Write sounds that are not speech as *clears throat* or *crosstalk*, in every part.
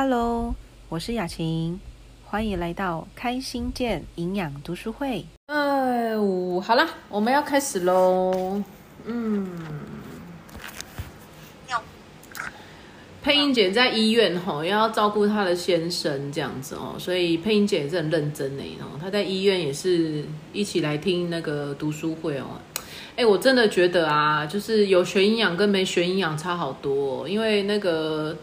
Hello，我是雅琴，欢迎来到开心健营养读书会。哎，好了，我们要开始喽。嗯，佩音姐在医院吼，要照顾她的先生这样子哦，所以佩音姐也是很认真的哦。她在医院也是一起来听那个读书会哦。哎，我真的觉得啊，就是有学营养跟没学营养差好多，因为那个。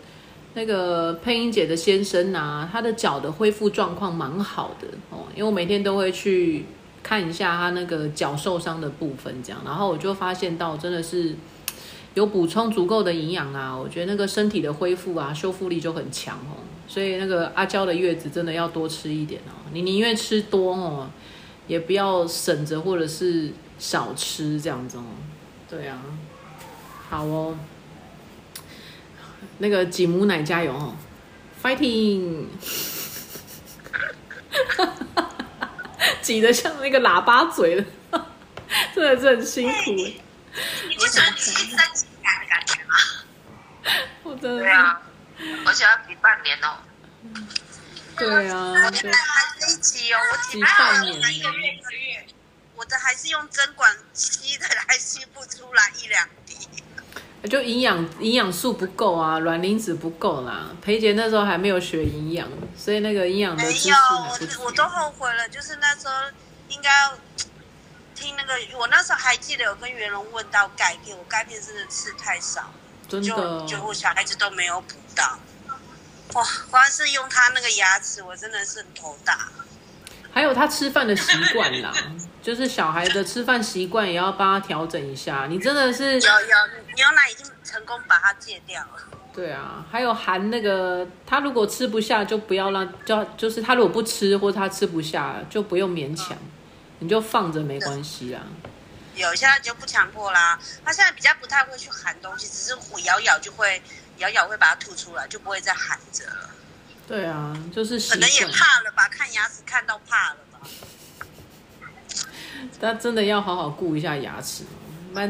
那个佩音姐的先生啊，他的脚的恢复状况蛮好的哦，因为我每天都会去看一下他那个脚受伤的部分，这样，然后我就发现到真的是 *tsk* 有补充足够的营养啊，我觉得那个身体的恢复啊，修复力就很强哦，所以那个阿娇的月子真的要多吃一点哦，你宁愿吃多哦，也不要省着或者是少吃这样子哦，对啊，好哦。那个挤母奶加油哦，fighting！挤得像那个喇叭嘴了，真的是很辛苦。你不觉得你是在挤奶的感觉吗？*laughs* 我真的对啊，而且要挤半年哦。对啊，我现在还在挤哦，我挤半年，一个月一个月，我的还是用针管吸的，还吸不出来一两滴。就营养营养素不够啊，卵磷脂不够啦。裴姐那时候还没有学营养，所以那个营养的知识没我我都后悔了，就是那时候应该要听那个，我那时候还记得有跟袁龙问到钙片，我钙片真的吃太少，真的，就我小孩子都没有补到。哇，光是用他那个牙齿，我真的是很头大。还有他吃饭的习惯啦，就是小孩的吃饭习惯也要帮他调整一下。你真的是有有。牛奶已经成功把它戒掉了。对啊，还有含那个，他如果吃不下，就不要让，就就是他如果不吃或者他吃不下，就不用勉强，你就放着没关系啊。有，现在就不强迫啦。他现在比较不太会去含东西，只是咬咬就会咬咬会把它吐出来，就不会再含着了。对啊，就是可能也怕了吧，看牙齿看到怕了吧。*laughs* 他真的要好好顾一下牙齿。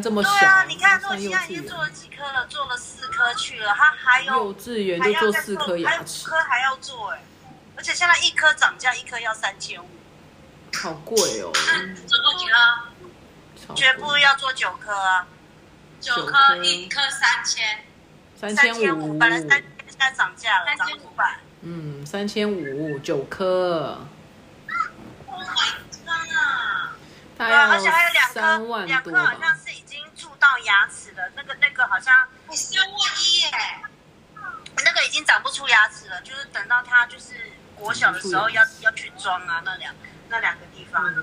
这么小，对啊，你看，诺基亚已经做了几颗了，做了四颗去了，他还有幼稚园就做四颗牙齿，颗还要做哎，而且现在一颗涨价，一颗要三千五，好贵哦。做几颗？全部要做九颗啊，九颗一颗三千，三千五，本来三现在涨价了，涨五百。嗯，三千五九颗。对，而且还有两颗，两颗好像是已经蛀到牙齿了。那个那个好像三万一耶，那个已经长不出牙齿了。就是等到他就是国小的时候要要去装啊，那两那两个地方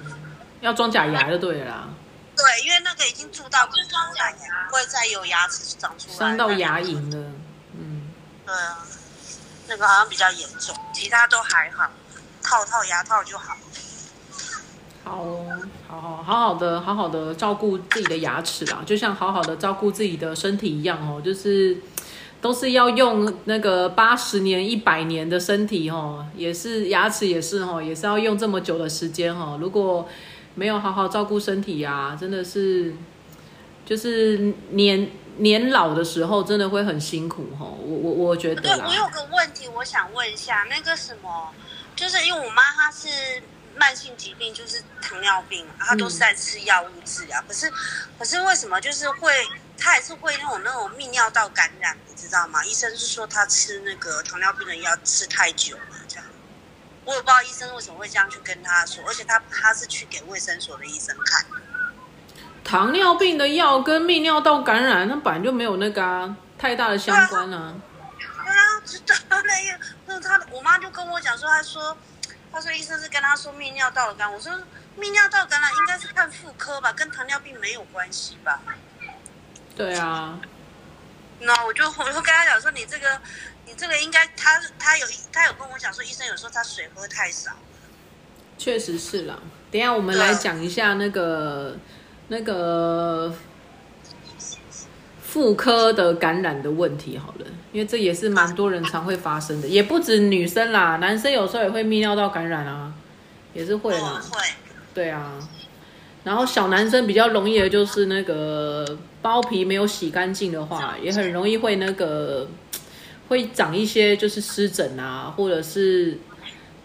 要装假牙就对了。对，因为那个已经蛀到骨头假牙，不会再有牙齿长出来，伤到牙龈了。嗯，对啊，那个好像比较严重，其他都还好，套套牙套就好。好，好好好好的，好好的照顾自己的牙齿啦，就像好好的照顾自己的身体一样哦，就是都是要用那个八十年、一百年的身体哦，也是牙齿也是哦，也是要用这么久的时间哦。如果没有好好照顾身体呀，真的是就是年年老的时候真的会很辛苦哦。我我我觉得，对我有个问题，我想问一下，那个什么，就是因为我妈她是。慢性疾病就是糖尿病，他都是在吃药物治疗。可是，可是为什么就是会，他还是会那种那种泌尿道感染，你知道吗？医生是说他吃那个糖尿病的药吃太久了，这样。我也不知道医生为什么会这样去跟他说，而且他他是去给卫生所的医生看。糖尿病的药跟泌尿道感染，那本来就没有那个啊太大的相关啊。对啊，知道那个，那他我妈就跟我讲说，她说。他说：“医生是跟他说泌尿道的感染。”我说：“泌尿道感染应该是看妇科吧，跟糖尿病没有关系吧？”对啊。那我就我就跟他讲说：“你这个，你这个应该他他有他有跟我讲说，医生有时候他水喝太少。”确实是啦。等下我们来讲一下那个那个。妇科的感染的问题好了，因为这也是蛮多人常会发生的，也不止女生啦，男生有时候也会泌尿道感染啊，也是会啦。会。对啊，然后小男生比较容易的就是那个包皮没有洗干净的话，也很容易会那个会长一些就是湿疹啊，或者是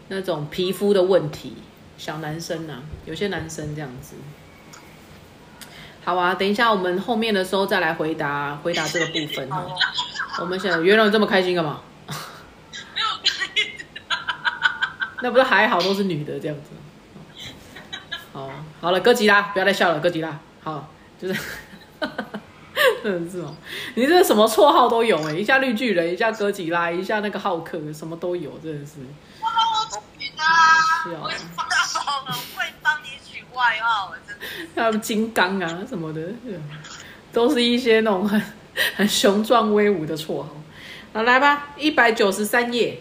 那种皮肤的问题。小男生啊，有些男生这样子。好啊，等一下我们后面的时候再来回答回答这个部分哈。我们现在袁龙这么开心干嘛？没有开心。那不是还好，都是女的这样子。好，好了，哥吉拉，不要再笑了，哥吉拉。好，就是，*laughs* 真的是哦，你这什么绰号都有哎，一下绿巨人，一下哥吉拉，一下那个浩克，什么都有，真的是。我取的啊，我很会帮你取外号，真的。还有金刚啊什么的，都是一些那种很很雄壮威武的绰号。好，来吧，一百九十三页。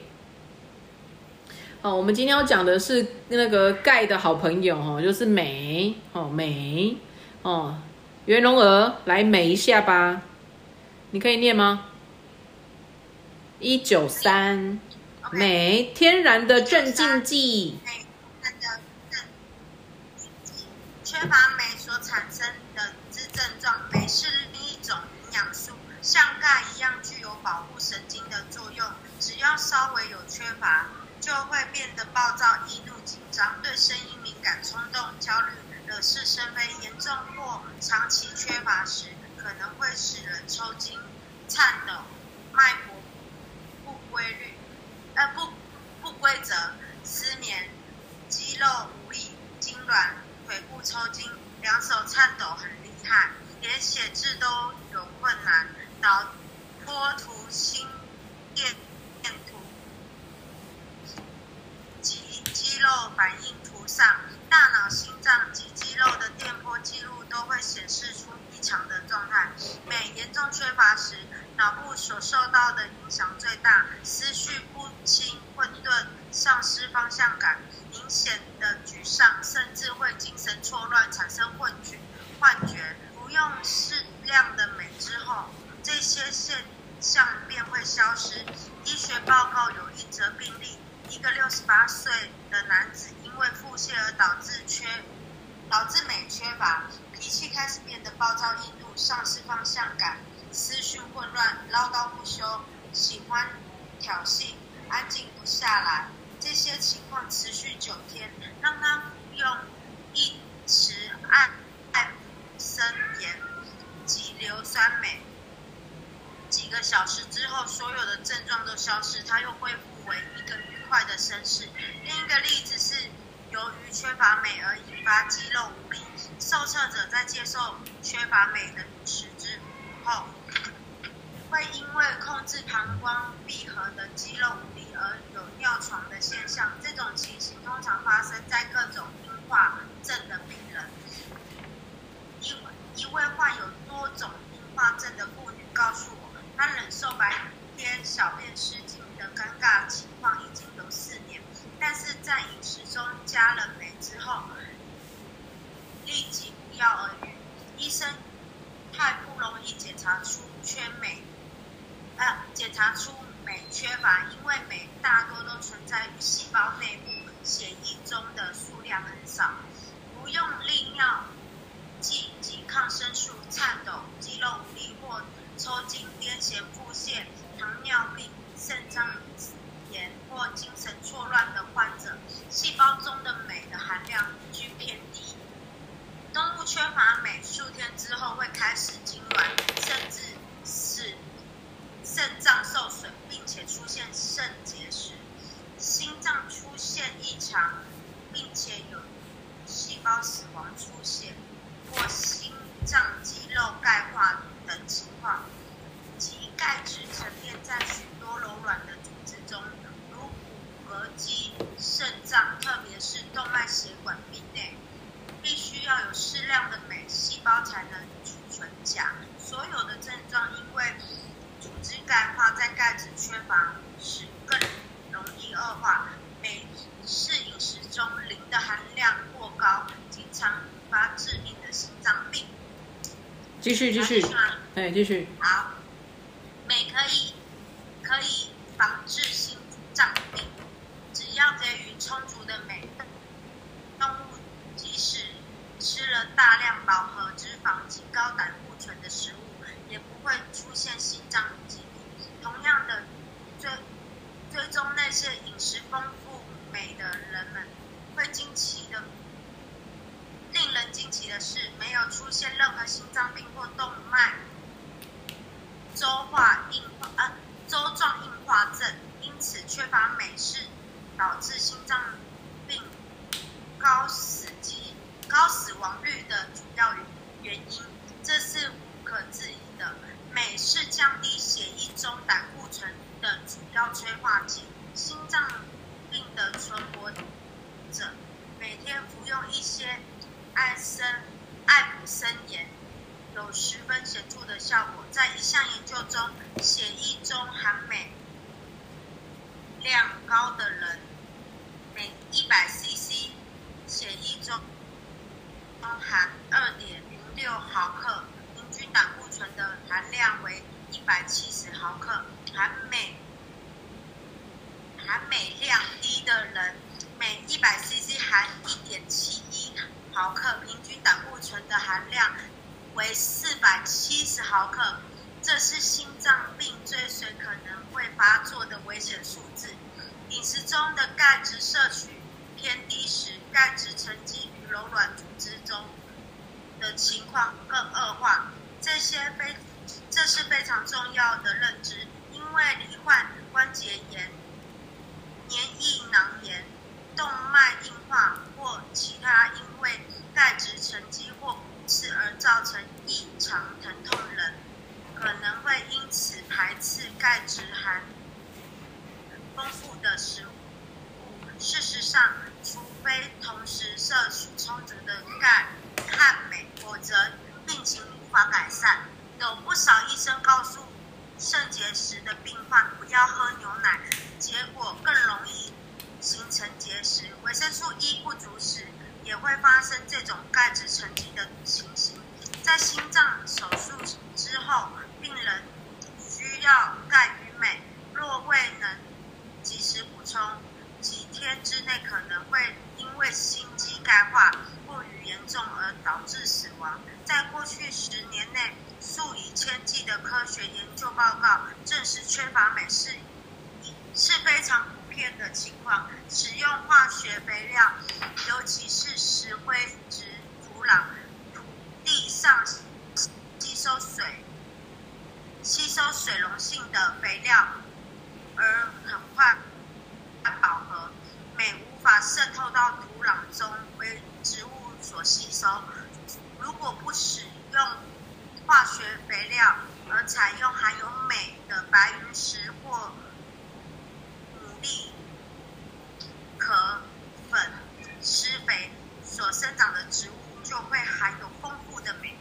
哦，我们今天要讲的是那个盖的好朋友哦，就是美哦美哦，袁龙娥来美一下吧，你可以念吗？一九三美天然的镇静剂，缺乏镁所产生的致症状，镁是另一种营养素，像钙一样具有保护神经的作用，只要稍微有缺乏。就会变得暴躁、易怒、紧张，对声音敏感、冲动、焦虑、惹是生非。严重或长期缺乏时，可能会使人抽筋、颤抖、脉搏不规律、呃不不规则、失眠、肌肉无力、痉挛、腿部抽筋、两手颤抖很厉害，连写字都有困难，脑波图心电图及。肌肉反应图上，大脑、心脏及肌肉的电波记录都会显示出异常的状态。镁严重缺乏时，脑部所受到的影响最大，思绪不清、混沌、丧失方向感、显的沮丧，甚至会精神错乱、产生幻觉。幻觉。服用适量的镁之后，这些现象便会消失。医学报告有一则病例。一个六十八岁的男子因为腹泻而导致缺导致镁缺乏，脾气开始变得暴躁易怒，丧失方向感，思绪混乱，唠叨不休，喜欢挑衅，安静不下来。这些情况持续九天，让他服用一池氨氨砷盐及硫酸镁。几个小时之后，所有的症状都消失，他又恢复为一个愉。快的身世。另一个例子是，由于缺乏镁而引发肌肉无力。受测者在接受缺乏镁的食之后，会因为控制膀胱闭合的肌肉无力而有尿床的现象。这种情形通常发生在各种硬化症的病人。一一位患有多种硬化症的妇女告诉我们，她忍受白天小便失禁的尴尬情况已经有。四年，但是在饮食中加了镁之后，立即不药而愈。医生太不容易检查出缺镁，呃，检查出镁缺乏，因为镁大多都存在于细胞内部，血液中的数量很少。不用利尿剂及抗生素，颤抖、肌肉无力或抽筋、癫痫、腹泻、糖尿病、肾脏炎。或精神错乱的患者，细胞中的镁的含量均偏低。动物缺乏镁，数天之后会开始痉挛，甚至是肾脏受损，并且出现肾结石。心脏出现异常，并且有细胞死亡出现，或心脏肌肉钙化等情况，及钙质沉淀在许多柔软的组织中。如骨骼肌、肾脏，特别是动脉血管壁内，必须要有适量的镁细胞才能储存钾。所有的症状因为组织钙化，在钙质缺乏时更容易恶化。镁是饮食中磷的含量过高，经常引发致命的心脏病。继续继续，哎，继续。好，镁可以可以防治心脏病。只要给予充足的镁，动物即使吃了大量饱和脂肪及高胆固醇的食物，也不会出现心脏疾病。同样的，追追踪那些饮食丰富美的人们会惊奇的，令人惊奇的是，没有出现任何心脏病或动脉粥化硬化啊粥状硬化症，因此缺乏美是导致心脏病高死机高死亡率的主要原因，这是无可置疑的。镁是降低血液中胆固醇的主要催化剂。心脏病的存活者每天服用一些艾森艾普森盐，有十分显著的效果。在一项研究中，血液中含镁量高的人，每一百 CC 血液中含二点零六毫克平。均胆固醇的含量为一百七十毫克，含镁含镁量低的人，每一百 CC 含一点七一毫克，平均胆固醇的含量为四百七十毫克。这是心脏病追随可能会发作的危险数字。饮食中的钙质摄取偏低时，钙质沉积于柔软组织中的情况更恶化。这些非这是非常重要的认知，因为罹患关节炎、黏液囊炎、动脉硬化或其他因为钙质沉积或骨刺而造成异常疼痛人，可能会因此排斥钙质含丰富的食物。事实上，除非同时摄取充足的钙和镁，否则情。无法改善，有不少医生告诉肾结石的病患不要喝牛奶，结果更容易形成结石。维生素 E 不足时，也会发生这种钙质沉积的情形。在心脏手术之后，病人需要钙与镁，若未能及时补充，几天之内可能会因为心肌钙化不严重而导致死亡。在过去十年内，数以千计的科学研究报告证实，缺乏镁是是非常普遍的情况。使用化学肥料，尤其是石灰质土壤、土地上吸收水、吸收水溶性的肥料，而很快饱和，镁无法渗透到土壤中，为植物所吸收。如果不使用化学肥料，而采用含有镁的白云石或牡蛎壳粉施肥，所生长的植物就会含有丰富的镁。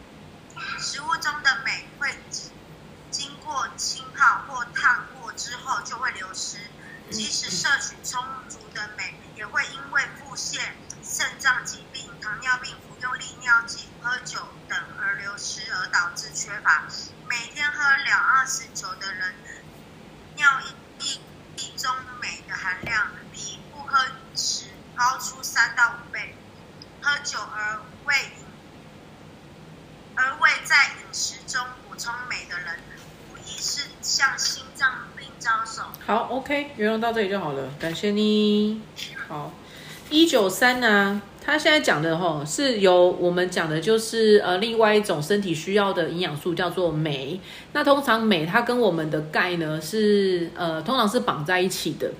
食物中的镁会经过浸泡或烫过之后就会流失，即使摄取充足的镁，也会因为腹泻、肾脏疾病、糖尿病。服用利尿剂、喝酒等而流失，而导致缺乏。每天喝两盎司酒的人，尿液液中镁的含量比不喝时高出三到五倍。喝酒而未饮，而未在饮食中补充镁的人，无疑是向心脏病招手。好，OK，运用到这里就好了，感谢你。好，一九三呢？他现在讲的哈是由我们讲的，就是呃另外一种身体需要的营养素叫做镁。那通常镁它跟我们的钙呢是呃通常是绑在一起的，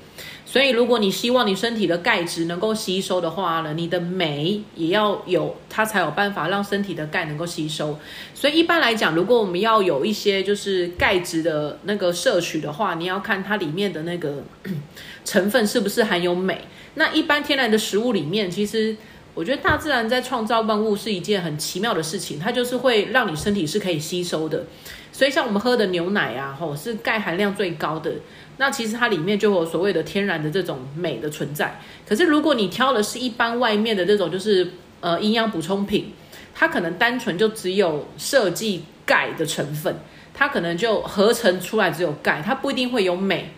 所以如果你希望你身体的钙质能够吸收的话呢，你的镁也要有，它才有办法让身体的钙能够吸收。所以一般来讲，如果我们要有一些就是钙质的那个摄取的话，你要看它里面的那个 *clears throat* 成分是不是含有镁。那一般天然的食物里面，其实我觉得大自然在创造万物是一件很奇妙的事情，它就是会让你身体是可以吸收的。所以像我们喝的牛奶啊，吼是钙含量最高的，那其实它里面就有所谓的天然的这种镁的存在。可是如果你挑的是一般外面的这种，就是呃营养补充品，它可能单纯就只有设计钙的成分，它可能就合成出来只有钙，它不一定会有镁。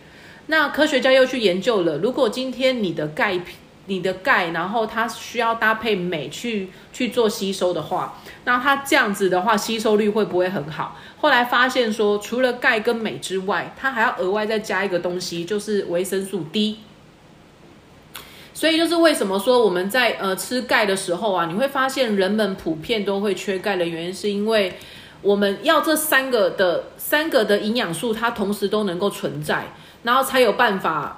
那科学家又去研究了，如果今天你的钙。你的钙，然后它需要搭配镁去去做吸收的话，那它这样子的话，吸收率会不会很好？后来发现说，除了钙跟镁之外，它还要额外再加一个东西，就是维生素 D。所以就是为什么说我们在呃吃钙的时候啊，你会发现人们普遍都会缺钙的原因，是因为我们要这三个的三个的营养素，它同时都能够存在，然后才有办法。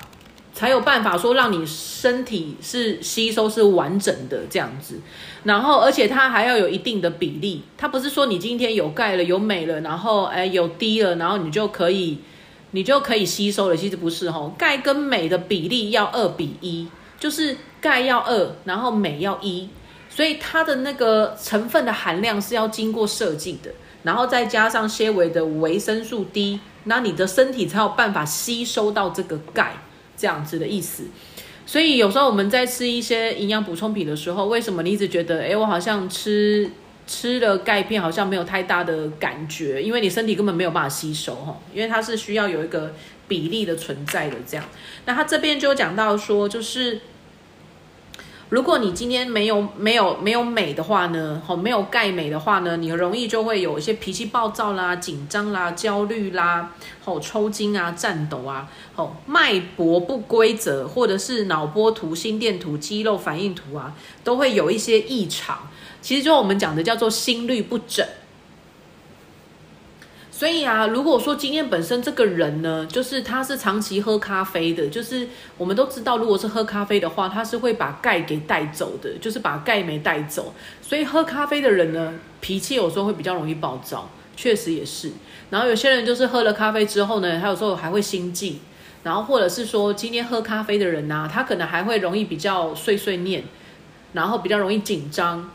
才有办法说让你身体是吸收是完整的这样子，然后而且它还要有一定的比例，它不是说你今天有钙了有镁了，然后哎有低了，然后你就可以 *laughs* 你就可以吸收了，其实不是哈，钙跟镁的比例要二比一，就是钙要二，然后镁要一，所以它的那个成分的含量是要经过设计的，然后再加上纤维的维生素 D，那你的身体才有办法吸收到这个钙。这样子的意思，所以有时候我们在吃一些营养补充品的时候，为什么你一直觉得，哎，我好像吃吃了钙片，好像没有太大的感觉？因为你身体根本没有办法吸收哈，因为它是需要有一个比例的存在的这样。那他这边就讲到说，就是。如果你今天没有没有没有美的话呢，吼，没有钙美的话呢，你容易就会有一些脾气暴躁啦、紧张啦、焦虑啦，吼，抽筋啊、颤抖啊，吼，脉搏不规则，或者是脑波图、心电图、肌肉反应图啊，都会有一些异常。其实就我们讲的叫做心律不整。所以啊，如果说今天本身这个人呢，就是他是长期喝咖啡的，就是我们都知道，如果是喝咖啡的话，他是会把钙给带走的，就是把钙没带走。所以喝咖啡的人呢，脾气有时候会比较容易暴躁，确实也是。然后有些人就是喝了咖啡之后呢，他有时候还会心悸，然后或者是说今天喝咖啡的人呢，他可能还会容易比较碎碎念，然后比较容易紧张。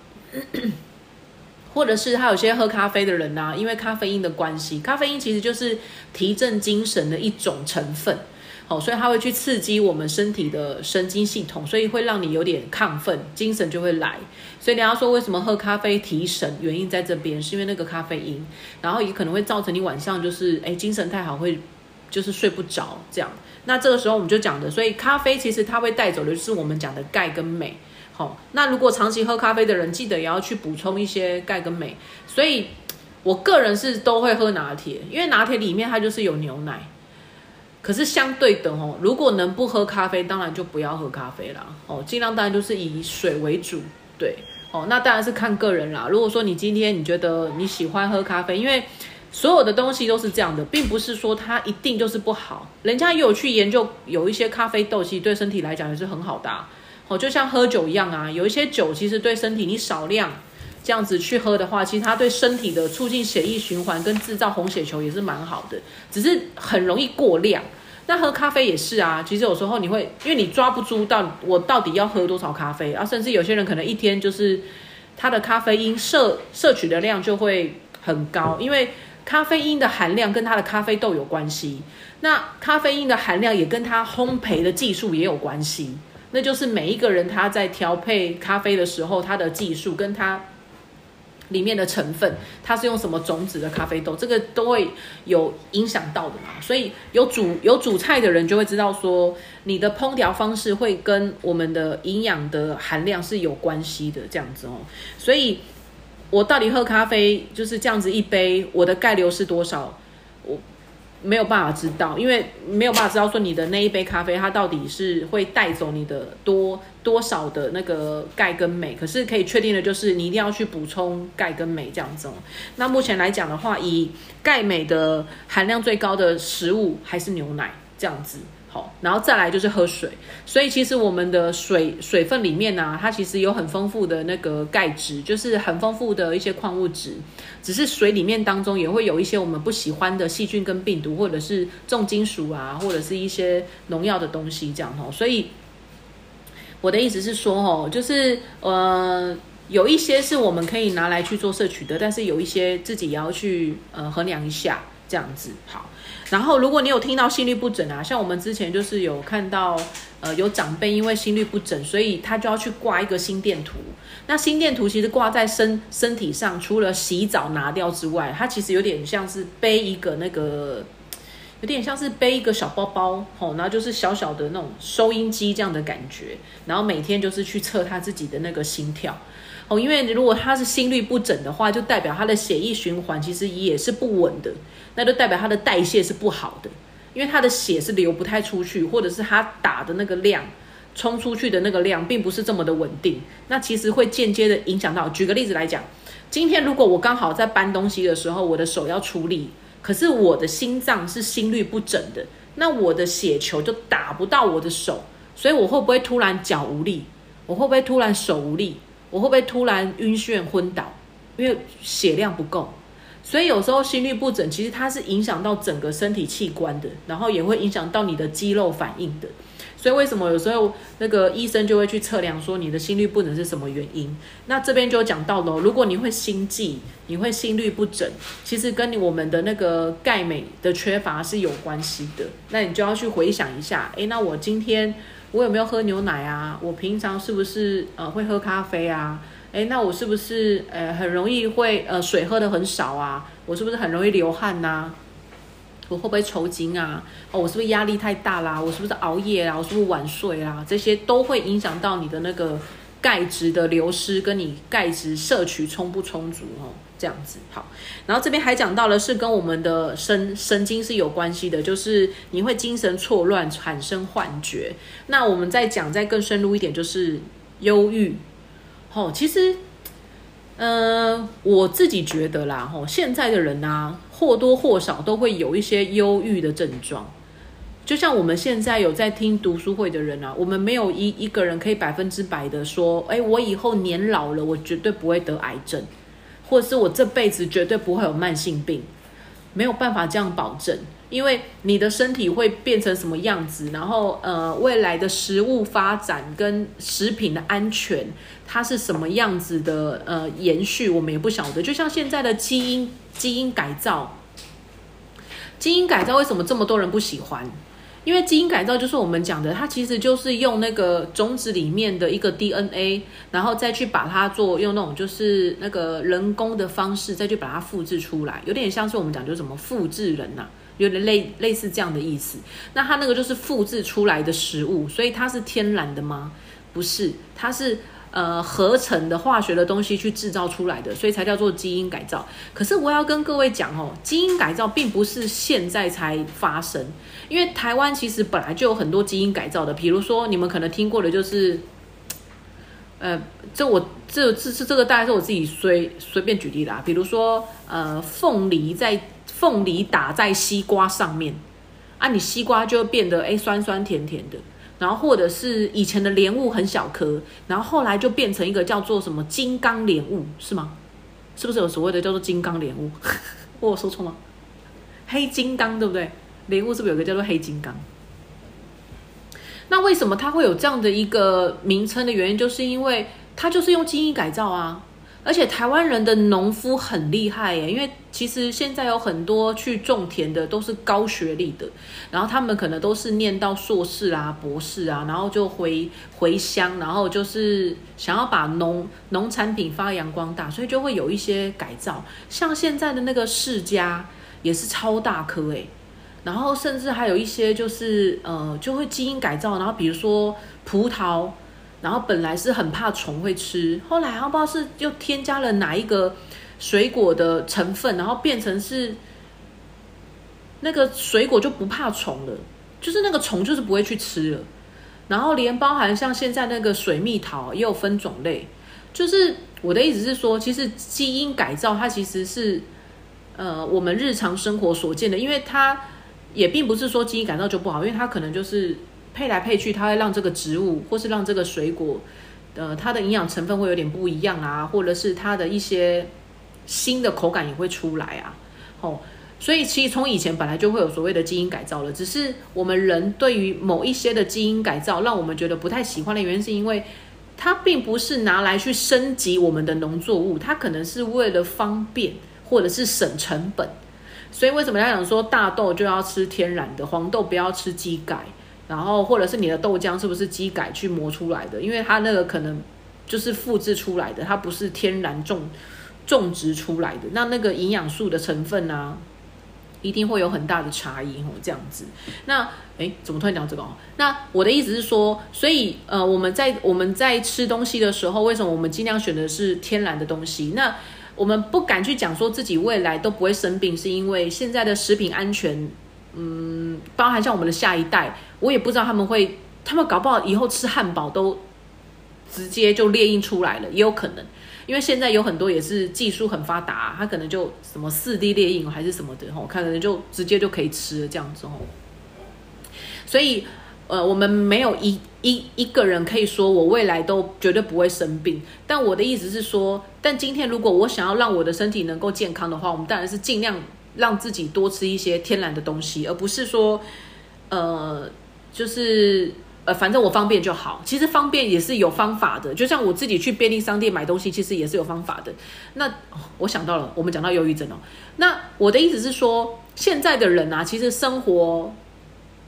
或者是他有些喝咖啡的人呐，因为咖啡因的关系，咖啡因其实就是提振精神的一种成分，好，所以它会去刺激我们身体的神经系统，所以会让你有点亢奋，精神就会来。所以你要说为什么喝咖啡提神，原因在这边，是因为那个咖啡因，然后也可能会造成你晚上就是哎精神太好会就是睡不着这样。那这个时候我们就讲的，所以咖啡其实它会带走的就是我们讲的钙跟镁。好，那如果长期喝咖啡的人，记得也要去补充一些钙跟镁。所以，我个人是都会喝拿铁，因为拿铁里面它就是有牛奶。可是相对的哦，如果能不喝咖啡，当然就不要喝咖啡啦。哦，尽量当然就是以水为主。对，哦，那当然是看个人啦。如果说你今天你觉得你喜欢喝咖啡，因为所有的东西都是这样的，并不是说它一定就是不好。人家有去研究，有一些咖啡豆其实对身体来讲也是很好的。哦，就像喝酒一样啊，有一些酒其实对身体你少量这样子去喝的话，其实它对身体的促进血液循环跟制造红血球也是蛮好的，只是很容易过量。那喝咖啡也是啊，其实有时候你会因为你抓不住到我到底要喝多少咖啡啊，甚至有些人可能一天就是他的咖啡因摄摄取的量就会很高，因为咖啡因的含量跟它的咖啡豆有关系，那咖啡因的含量也跟它烘焙的技术也有关系。那就是每一个人他在调配咖啡的时候，他的技术跟他里面的成分，他是用什么种子的咖啡豆，这个都会有影响到的嘛。所以有煮有煮菜的人就会知道说，你的烹调方式会跟我们的营养的含量是有关系的，这样子哦。所以我到底喝咖啡就是这样子一杯，我的钙流是多少？没有办法知道，因为没有办法知道说你的那一杯咖啡它到底是会带走你的多多少的那个钙跟镁。可是可以确定的就是你一定要去补充钙跟镁这样子。那目前来讲的话，以钙镁的含量最高的食物还是牛奶这样子。然后再来就是喝水，所以其实我们的水水分里面呢，它其实有很丰富的那个钙质，就是很丰富的一些矿物质。只是水里面当中也会有一些我们不喜欢的细菌跟病毒，或者是重金属啊，或者是一些农药的东西这样哦。所以我的意思是说哦，就是呃，有一些是我们可以拿来去做摄取的，但是有一些自己也要去呃衡量一下这样子好。然后，如果你有听到心律不整啊，像我们之前就是有看到，呃，有长辈因为心律不整，所以他就要去挂一个心电图。那心电图其实挂在身身体上，除了洗澡拿掉之外，它其实有点像是背一个那个，有点像是背一个小包包，吼，然后就是小小的那种收音机这样的感觉，然后每天就是去测他自己的那个心跳。哦，因为如果他是心律不整的话，就代表他的血液循环其实也是不稳的，那就代表他的代谢是不好的，因为他的血是流不太出去，或者是他打的那个量冲出去的那个量并不是这么的稳定，那其实会间接的影响到。举个例子来讲，今天如果我刚好在搬东西的时候，我的手要出力，可是我的心脏是心率不整的，那我的血球就打不到我的手，所以我会不会突然脚无力？我会不会突然手无力？我会不会突然晕眩昏倒？因为血量不够。所以有时候心律不整，其实它是影响到整个身体器官的，然后也会影响到你的肌肉反应的。所以为什么有时候那个医生就会去测量说你的心律不整是什么原因？那这边就讲到了，如果你会心悸，你会心律不整，其实跟你我们的那个钙镁的缺乏是有关系的。那你就要去回想一下，诶，那我今天我有没有喝牛奶啊？我平常是不是呃会喝咖啡啊？哎，那我是不是呃很容易会呃水喝的很少啊？我是不是很容易流汗呐？我会不会抽筋啊？哦，我是不是压力太大啦？我是不是熬夜啊？我是不是晚睡啊？这些都会影响到你的那个钙质的流失，跟你钙质摄取充不充足哦。这样子好，然后这边还讲到了是跟我们的神神经是有关系的，就是你会精神错乱，产生幻觉。那我们再讲再更深入一点，就是忧郁。哦，其实，呃，我自己觉得啦，吼，现在的人啊，或多或少都会有一些忧郁的症状。就像我们现在有在听读书会的人啊，我们没有一一个人可以百分之百的说，哎，我以后年老了，我绝对不会得癌症，或者是我这辈子绝对不会有慢性病，没有办法这样保证。因为你的身体会变成什么样子，然后呃，未来的食物发展跟食品的安全，它是什么样子的呃延续，我们也不晓得。就像现在的基因基因改造，基因改造为什么这么多人不喜欢？因为基因改造就是我们讲的，它其实就是用那个种子里面的一个 DNA，然后再去把它做用那种就是那个人工的方式再去把它复制出来，有点像是我们讲就是什么复制人呐。有点类类似这样的意思，那它那个就是复制出来的食物，所以它是天然的吗？不是，它是呃合成的化学的东西去制造出来的，所以才叫做基因改造。可是我要跟各位讲哦，基因改造并不是现在才发生，因为台湾其实本来就有很多基因改造的，比如说你们可能听过的就是，呃，这我这这这这个大概是我自己随随便举例的啊，比如说呃凤梨在。凤梨打在西瓜上面，啊，你西瓜就会变得哎酸酸甜甜的。然后或者是以前的莲雾很小颗，然后后来就变成一个叫做什么金刚莲雾，是吗？是不是有所谓的叫做金刚莲雾？*laughs* 我有说错吗？黑金刚对不对？莲雾是不是有个叫做黑金刚？那为什么它会有这样的一个名称的原因，就是因为它就是用基因改造啊。而且台湾人的农夫很厉害耶，因为其实现在有很多去种田的都是高学历的，然后他们可能都是念到硕士啊、博士啊，然后就回回乡，然后就是想要把农农产品发扬光大，所以就会有一些改造，像现在的那个世家也是超大颗诶，然后甚至还有一些就是呃就会基因改造，然后比如说葡萄。然后本来是很怕虫会吃，后来不知道是又添加了哪一个水果的成分，然后变成是那个水果就不怕虫了，就是那个虫就是不会去吃了。然后连包含像现在那个水蜜桃也有分种类，就是我的意思是说，其实基因改造它其实是呃我们日常生活所见的，因为它也并不是说基因改造就不好，因为它可能就是。配来配去，它会让这个植物或是让这个水果，呃，它的营养成分会有点不一样啊，或者是它的一些新的口感也会出来啊。哦，所以其实从以前本来就会有所谓的基因改造了，只是我们人对于某一些的基因改造，让我们觉得不太喜欢的原因，是因为它并不是拿来去升级我们的农作物，它可能是为了方便或者是省成本。所以为什么要讲说大豆就要吃天然的，黄豆不要吃基改？然后，或者是你的豆浆是不是机改去磨出来的？因为它那个可能就是复制出来的，它不是天然种种植出来的。那那个营养素的成分呢，一定会有很大的差异哦。这样子，那哎，怎么突然讲这个？那我的意思是说，所以呃，我们在我们在吃东西的时候，为什么我们尽量选的是天然的东西？那我们不敢去讲说自己未来都不会生病，是因为现在的食品安全。嗯，包含像我们的下一代，我也不知道他们会他们搞不好以后吃汉堡都直接就列印出来了，也有可能。因为现在有很多也是技术很发达，它可能就什么四 D 列印还是什么的吼，可能就直接就可以吃了这样子吼。所以，呃，我们没有一一一个人可以说我未来都绝对不会生病。但我的意思是说，但今天如果我想要让我的身体能够健康的话，我们当然是尽量让自己多吃一些天然的东西，而不是说，呃，就是。呃，反正我方便就好。其实方便也是有方法的，就像我自己去便利商店买东西，其实也是有方法的。那我想到了，我们讲到忧郁症哦。那我的意思是说，现在的人啊，其实生活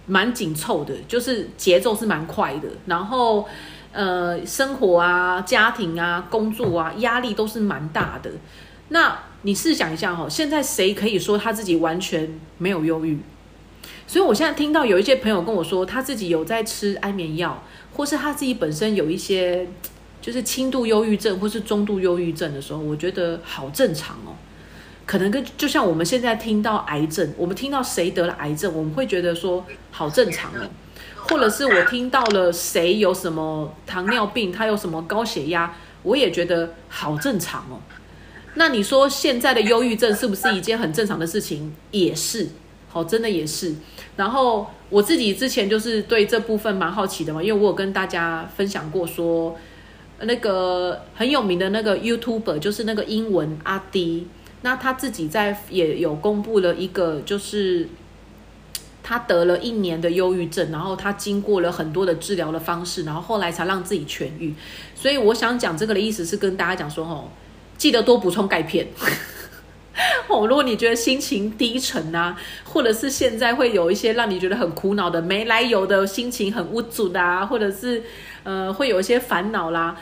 蛮紧凑的，就是节奏是蛮快的。然后，呃，生活啊、家庭啊、工作啊，压力都是蛮大的。那你试想一下哈，现在谁可以说他自己完全没有忧郁？所以，我现在听到有一些朋友跟我说，他自己有在吃安眠药，或是他自己本身有一些就是轻度忧郁症或是中度忧郁症的时候，我觉得好正常哦。可能跟就像我们现在听到癌症，我们听到谁得了癌症，我们会觉得说好正常哦。或者是我听到了谁有什么糖尿病，他有什么高血压，我也觉得好正常哦。那你说现在的忧郁症是不是一件很正常的事情？也是。好，真的也是。然后我自己之前就是对这部分蛮好奇的嘛，因为我有跟大家分享过说，那个很有名的那个 YouTuber 就是那个英文阿迪，那他自己在也有公布了一个，就是他得了一年的忧郁症，然后他经过了很多的治疗的方式，然后后来才让自己痊愈。所以我想讲这个的意思是跟大家讲说，哦，记得多补充钙片。*laughs* 哦，如果你觉得心情低沉啊，或者是现在会有一些让你觉得很苦恼的、没来由的心情很无助的啊，或者是呃会有一些烦恼啦，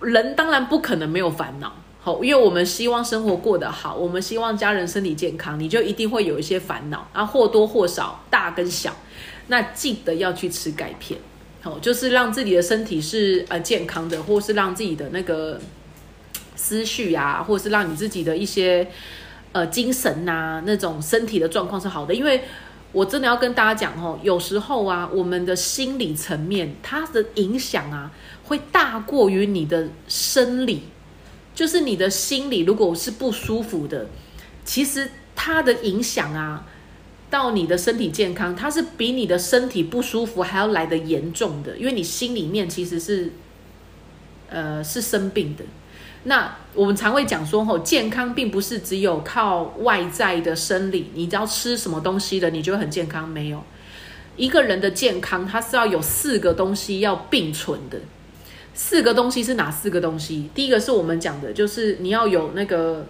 人当然不可能没有烦恼，好，因为我们希望生活过得好，我们希望家人身体健康，你就一定会有一些烦恼啊，或多或少，大跟小，那记得要去吃钙片，好，就是让自己的身体是呃健康的，或是让自己的那个。思绪啊，或是让你自己的一些呃精神呐，那种身体的状况是好的。因为我真的要跟大家讲哦，有时候啊，我们的心理层面它的影响啊，会大过于你的生理。就是你的心理如果是不舒服的，其实它的影响啊，到你的身体健康，它是比你的身体不舒服还要来的严重的。因为你心里面其实是呃是生病的。那我们常会讲说，吼，健康并不是只有靠外在的生理，你只要吃什么东西的，你就会很健康。没有一个人的健康，它是要有四个东西要并存的。四个东西是哪四个东西？第一个是我们讲的，就是你要有那个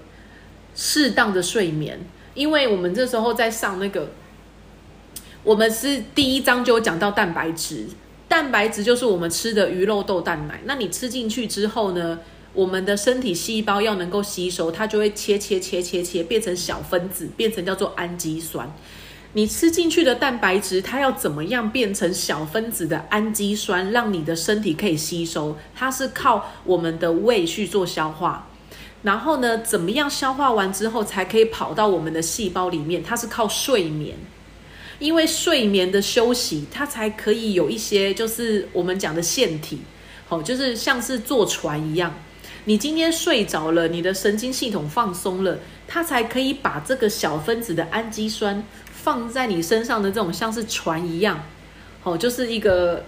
适当的睡眠，因为我们这时候在上那个，我们是第一章就有讲到蛋白质，蛋白质就是我们吃的鱼肉豆蛋奶。那你吃进去之后呢？我们的身体细胞要能够吸收，它就会切切切切切，变成小分子，变成叫做氨基酸。你吃进去的蛋白质，它要怎么样变成小分子的氨基酸，让你的身体可以吸收？它是靠我们的胃去做消化。然后呢，怎么样消化完之后才可以跑到我们的细胞里面？它是靠睡眠，因为睡眠的休息，它才可以有一些就是我们讲的腺体，好，就是像是坐船一样。你今天睡着了，你的神经系统放松了，它才可以把这个小分子的氨基酸放在你身上的这种像是船一样，哦，就是一个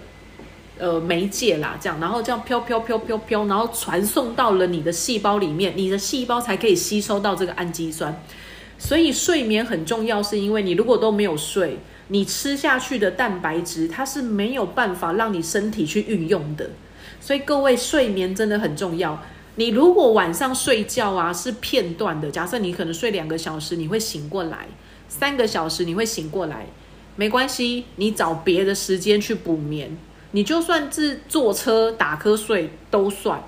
呃媒介啦，这样，然后这样飘飘飘飘飘，然后传送到了你的细胞里面，你的细胞才可以吸收到这个氨基酸。所以睡眠很重要，是因为你如果都没有睡，你吃下去的蛋白质它是没有办法让你身体去运用的。所以各位睡眠真的很重要。你如果晚上睡觉啊是片段的，假设你可能睡两个小时，你会醒过来；三个小时你会醒过来，没关系，你找别的时间去补眠。你就算是坐车打瞌睡都算，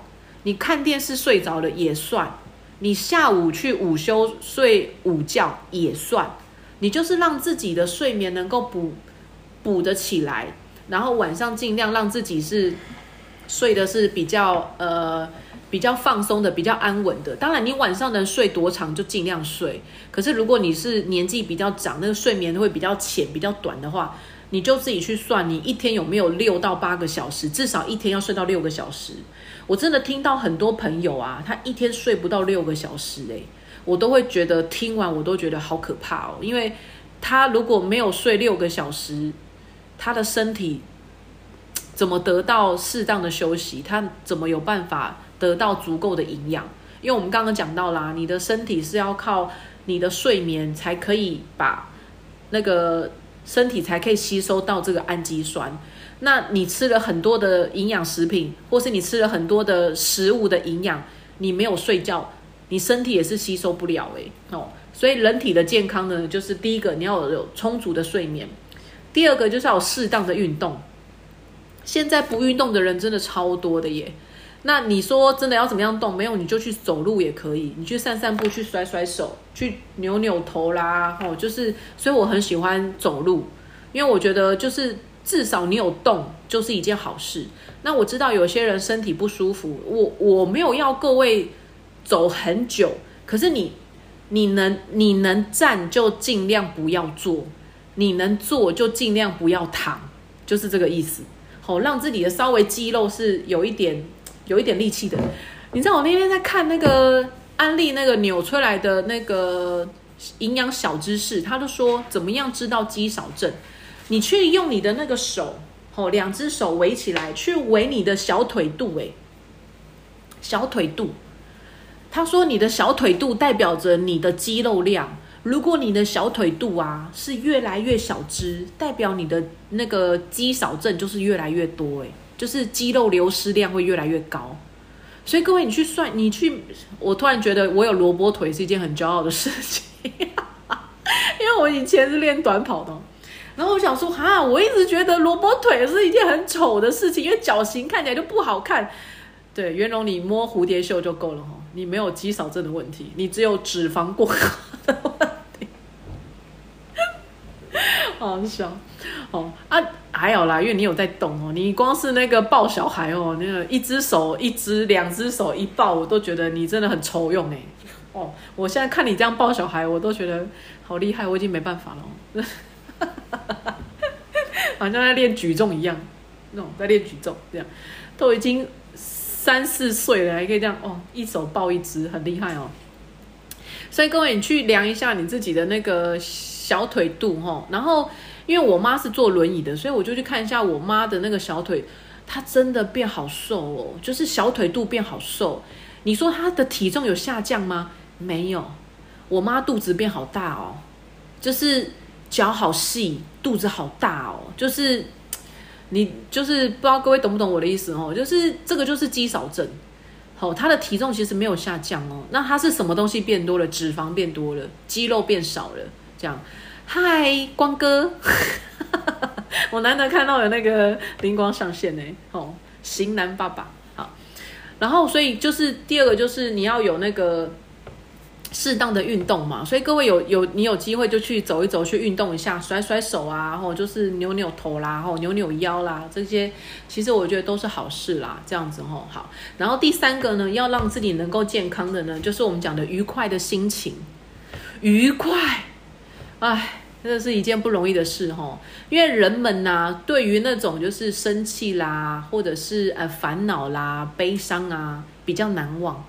你看电视睡着了也算，你下午去午休睡午觉也算。你就是让自己的睡眠能够补补得起来，然后晚上尽量让自己是睡的是比较呃。比较放松的，比较安稳的。当然，你晚上能睡多长就尽量睡。可是，如果你是年纪比较长，那个睡眠会比较浅、比较短的话，你就自己去算，你一天有没有六到八个小时，至少一天要睡到六个小时。我真的听到很多朋友啊，他一天睡不到六个小时，诶，我都会觉得听完我都觉得好可怕哦，因为他如果没有睡六个小时，他的身体怎么得到适当的休息？他怎么有办法得到足够的营养？因为我们刚刚讲到啦，你的身体是要靠你的睡眠才可以把那个身体才可以吸收到这个氨基酸。那你吃了很多的营养食品，或是你吃了很多的食物的营养，你没有睡觉，你身体也是吸收不了诶。哦。所以人体的健康呢，就是第一个你要有充足的睡眠，第二个就是要适当的运动。现在不运动的人真的超多的耶。那你说真的要怎么样动？没有你就去走路也可以，你去散散步，去甩甩手，去扭扭头啦。哦，就是所以我很喜欢走路，因为我觉得就是。至少你有动就是一件好事。那我知道有些人身体不舒服，我我没有要各位走很久，可是你你能你能站就尽量不要坐，你能坐就尽量不要躺，就是这个意思。好，让自己的稍微肌肉是有一点有一点力气的。你知道我那天在看那个安利那个扭出来的那个营养小知识，他就说怎么样知道肌少症。你去用你的那个手，哦，两只手围起来，去围你的小腿肚，诶，小腿肚。他说你的小腿肚代表着你的肌肉量。如果你的小腿肚啊是越来越小只，代表你的那个肌少症就是越来越多，诶，就是肌肉流失量会越来越高。所以各位，你去算，你去，我突然觉得我有萝卜腿是一件很骄傲的事情，*laughs* 因为我以前是练短跑的。然后我想说，哈，我一直觉得萝卜腿是一件很丑的事情，因为脚型看起来就不好看。对，袁龙，你摸蝴蝶袖就够了哈，你没有肌少症的问题，你只有脂肪过高的问题。好笑，哦啊，还有啦，因为你有在动哦，你光是那个抱小孩哦，那个一只手一只，两只手一抱，我都觉得你真的很抽用哎。哦，我现在看你这样抱小孩，我都觉得好厉害，我已经没办法了。*laughs* 好像在练举重一样，那种在练举重这样，都已经三四岁了，还可以这样哦，一手抱一只，很厉害哦。所以各位，你去量一下你自己的那个小腿肚哈。然后，因为我妈是坐轮椅的，所以我就去看一下我妈的那个小腿，她真的变好瘦哦，就是小腿肚变好瘦。你说她的体重有下降吗？没有，我妈肚子变好大哦，就是。脚好细，肚子好大哦，就是你就是不知道各位懂不懂我的意思哦，就是这个就是肌少症，好，他的体重其实没有下降哦，那他是什么东西变多了？脂肪变多了，肌肉变少了，这样。嗨，光哥，*laughs* 我难得看到有那个灵光上线呢，哦，型男爸爸，好，然后所以就是第二个就是你要有那个。适当的运动嘛，所以各位有有你有机会就去走一走，去运动一下，甩甩手啊，或就是扭扭头啦，或扭扭腰啦，这些其实我觉得都是好事啦。这样子吼好，然后第三个呢，要让自己能够健康的呢，就是我们讲的愉快的心情，愉快，哎，真的是一件不容易的事吼，因为人们呐，对于那种就是生气啦，或者是呃烦恼啦、悲伤啊，比较难忘，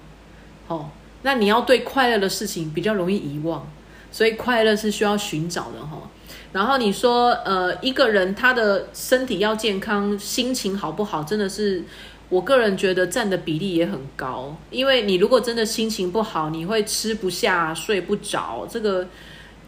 哦。那你要对快乐的事情比较容易遗忘，所以快乐是需要寻找的哈。然后你说，呃，一个人他的身体要健康，心情好不好，真的是我个人觉得占的比例也很高。因为你如果真的心情不好，你会吃不下、睡不着，这个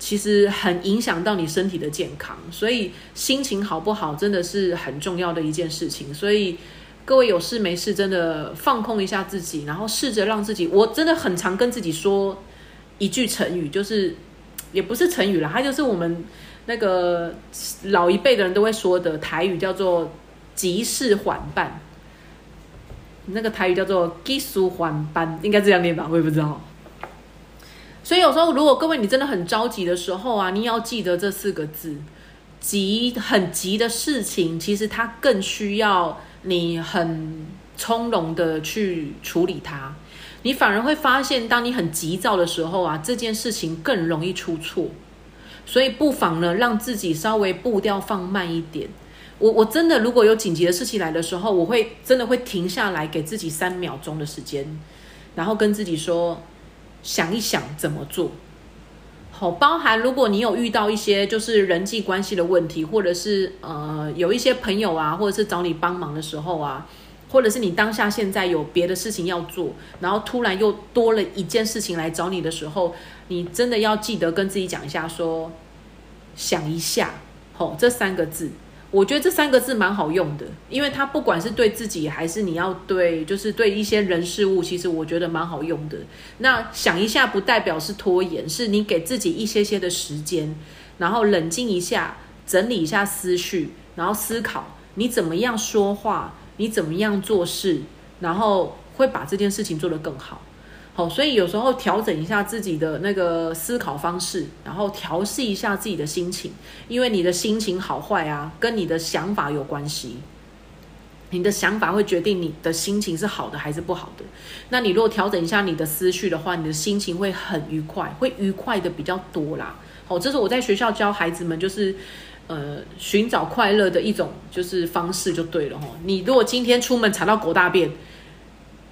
其实很影响到你身体的健康。所以心情好不好，真的是很重要的一件事情。所以。各位有事没事，真的放空一下自己，然后试着让自己。我真的很常跟自己说一句成语，就是也不是成语了，它就是我们那个老一辈的人都会说的台语，叫做“急事缓办”。那个台语叫做“急事缓办”，应该这样念吧？我也不知道。所以有时候，如果各位你真的很着急的时候啊，你要记得这四个字：急，很急的事情，其实它更需要。你很从容的去处理它，你反而会发现，当你很急躁的时候啊，这件事情更容易出错。所以不妨呢，让自己稍微步调放慢一点。我我真的如果有紧急的事情来的时候，我会真的会停下来，给自己三秒钟的时间，然后跟自己说，想一想怎么做。好，包含如果你有遇到一些就是人际关系的问题，或者是呃有一些朋友啊，或者是找你帮忙的时候啊，或者是你当下现在有别的事情要做，然后突然又多了一件事情来找你的时候，你真的要记得跟自己讲一下，说想一下，吼这三个字。我觉得这三个字蛮好用的，因为它不管是对自己还是你要对，就是对一些人事物，其实我觉得蛮好用的。那想一下不代表是拖延，是你给自己一些些的时间，然后冷静一下，整理一下思绪，然后思考你怎么样说话，你怎么样做事，然后会把这件事情做得更好。好，所以有时候调整一下自己的那个思考方式，然后调试一下自己的心情，因为你的心情好坏啊，跟你的想法有关系。你的想法会决定你的心情是好的还是不好的。那你如果调整一下你的思绪的话，你的心情会很愉快，会愉快的比较多啦。好，这是我在学校教孩子们，就是呃寻找快乐的一种就是方式就对了哈。你如果今天出门踩到狗大便，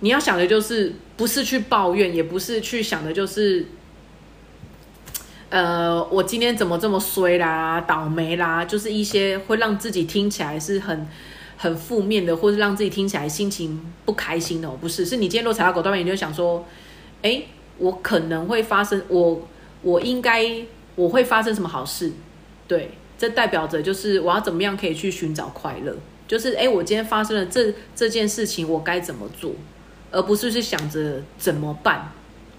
你要想的就是不是去抱怨，也不是去想的就是，呃，我今天怎么这么衰啦，倒霉啦，就是一些会让自己听起来是很很负面的，或者让自己听起来心情不开心的，不是，是你今天落踩到狗大便，你就想说，哎，我可能会发生，我我应该我会发生什么好事？对，这代表着就是我要怎么样可以去寻找快乐，就是哎，我今天发生了这这件事情，我该怎么做？而不是是想着怎么办，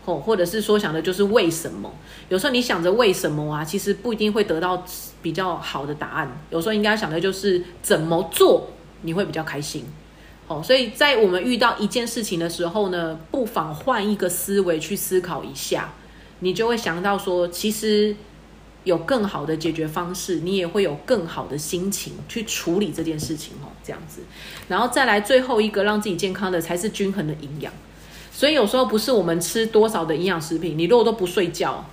吼，或者是说想的就是为什么？有时候你想着为什么啊，其实不一定会得到比较好的答案。有时候应该想的就是怎么做你会比较开心，哦，所以在我们遇到一件事情的时候呢，不妨换一个思维去思考一下，你就会想到说，其实。有更好的解决方式，你也会有更好的心情去处理这件事情哦，这样子，然后再来最后一个让自己健康的才是均衡的营养。所以有时候不是我们吃多少的营养食品，你如果都不睡觉，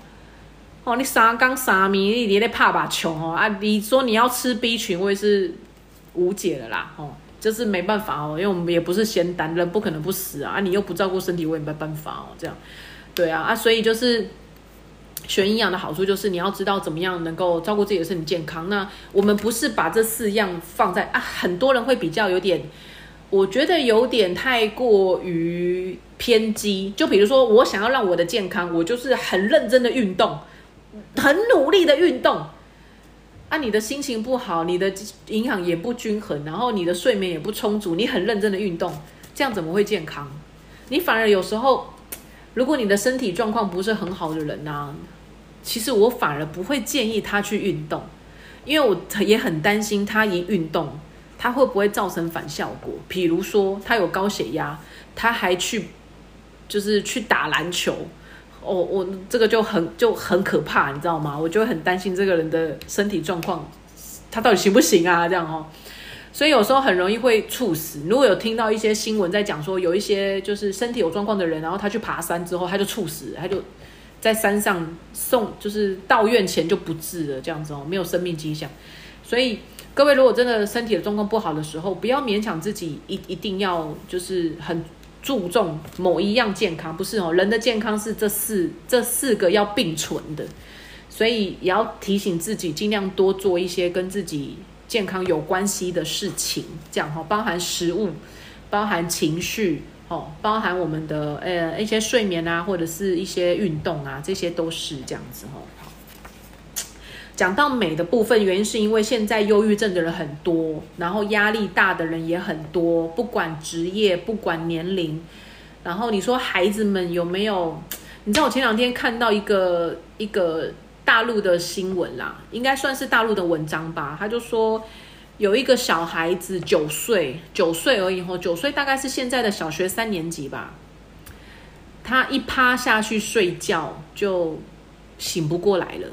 哦，你三缸三米，你得怕把穷哦啊！你说你要吃 B 群，我也是无解的啦，哦，就是没办法哦，因为我们也不是仙丹，人不可能不死啊，你又不照顾身体，我也没办法哦，这样，对啊啊，所以就是。选营养的好处就是你要知道怎么样能够照顾自己的身体健康。那我们不是把这四样放在啊，很多人会比较有点，我觉得有点太过于偏激。就比如说，我想要让我的健康，我就是很认真的运动，很努力的运动。啊，你的心情不好，你的营养也不均衡，然后你的睡眠也不充足，你很认真的运动，这样怎么会健康？你反而有时候，如果你的身体状况不是很好的人呢？其实我反而不会建议他去运动，因为我也很担心他一运动，他会不会造成反效果？比如说他有高血压，他还去就是去打篮球，哦，我这个就很就很可怕，你知道吗？我就很担心这个人的身体状况，他到底行不行啊？这样哦，所以有时候很容易会猝死。如果有听到一些新闻在讲说，有一些就是身体有状况的人，然后他去爬山之后他就猝死，他就。在山上送，就是到院前就不治了，这样子哦，没有生命迹象。所以各位，如果真的身体的状况不好的时候，不要勉强自己一一定要就是很注重某一样健康，不是哦，人的健康是这四这四个要并存的，所以也要提醒自己，尽量多做一些跟自己健康有关系的事情，这样哈，包含食物，包含情绪。哦，包含我们的呃一些睡眠啊，或者是一些运动啊，这些都是这样子哦。讲到美的部分，原因是因为现在忧郁症的人很多，然后压力大的人也很多，不管职业，不管年龄。然后你说孩子们有没有？你知道我前两天看到一个一个大陆的新闻啦，应该算是大陆的文章吧，他就说。有一个小孩子九岁，九岁而已吼，九岁大概是现在的小学三年级吧。他一趴下去睡觉就醒不过来了，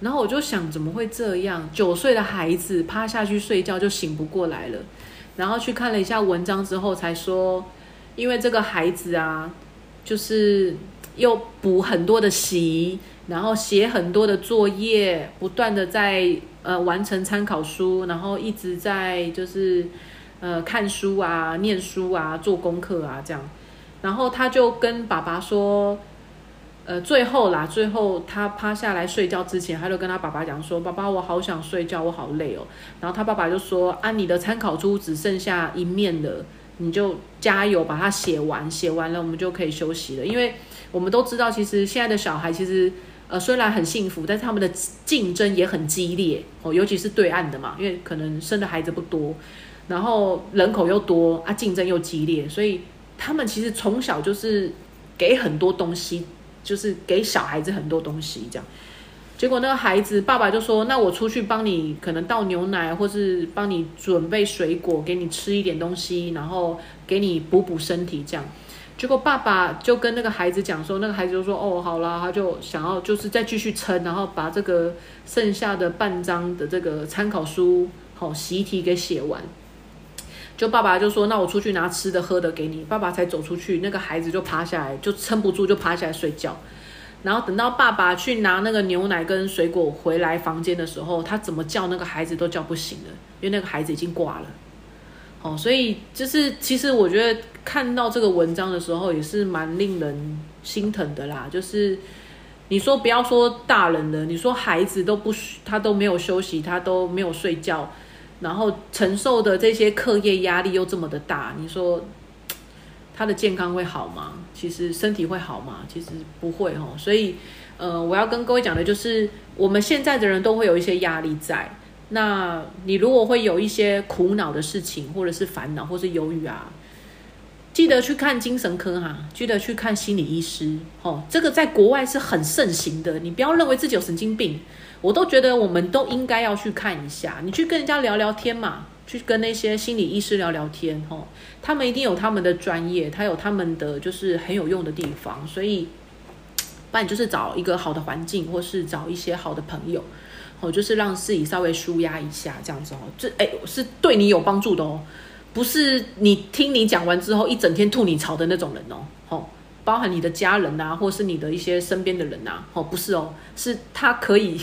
然后我就想怎么会这样？九岁的孩子趴下去睡觉就醒不过来了，然后去看了一下文章之后才说，因为这个孩子啊，就是又补很多的习。然后写很多的作业，不断的在呃完成参考书，然后一直在就是呃看书啊、念书啊、做功课啊这样。然后他就跟爸爸说，呃，最后啦，最后他趴下来睡觉之前，他就跟他爸爸讲说：“爸爸，我好想睡觉，我好累哦。”然后他爸爸就说：“啊，你的参考书只剩下一面了，你就加油把它写完，写完了我们就可以休息了。因为我们都知道，其实现在的小孩其实呃虽然很幸福，但是他们的竞争也很激烈哦，尤其是对岸的嘛，因为可能生的孩子不多，然后人口又多啊，竞争又激烈，所以。”他们其实从小就是给很多东西，就是给小孩子很多东西这样。结果那个孩子爸爸就说：“那我出去帮你，可能倒牛奶，或是帮你准备水果，给你吃一点东西，然后给你补补身体这样。”结果爸爸就跟那个孩子讲说：“那个孩子就说哦，好啦，他就想要就是再继续撑，然后把这个剩下的半张的这个参考书好习题给写完。”就爸爸就说：“那我出去拿吃的喝的给你。”爸爸才走出去，那个孩子就趴下来，就撑不住，就趴下来睡觉。然后等到爸爸去拿那个牛奶跟水果回来房间的时候，他怎么叫那个孩子都叫不醒了，因为那个孩子已经挂了。哦，所以就是其实我觉得看到这个文章的时候也是蛮令人心疼的啦。就是你说不要说大人了，你说孩子都不他都没有休息，他都没有睡觉。然后承受的这些课业压力又这么的大，你说 *tsk* 他的健康会好吗？其实身体会好吗？其实不会哦。所以，呃，我要跟各位讲的就是，我们现在的人都会有一些压力在。那你如果会有一些苦恼的事情，或者是烦恼，或是忧郁啊，记得去看精神科哈，记得去看心理医师哦。这个在国外是很盛行的，你不要认为自己有神经病。我都觉得我们都应该要去看一下，你去跟人家聊聊天嘛，去跟那些心理医师聊聊天，吼，他们一定有他们的专业，他有他们的就是很有用的地方，所以，不然就是找一个好的环境，或是找一些好的朋友，哦，就是让自己稍微舒压一下，这样子哦，这哎是对你有帮助的哦，不是你听你讲完之后一整天吐你槽的那种人哦，吼，包含你的家人呐，或是你的一些身边的人呐，哦，不是哦，是他可以。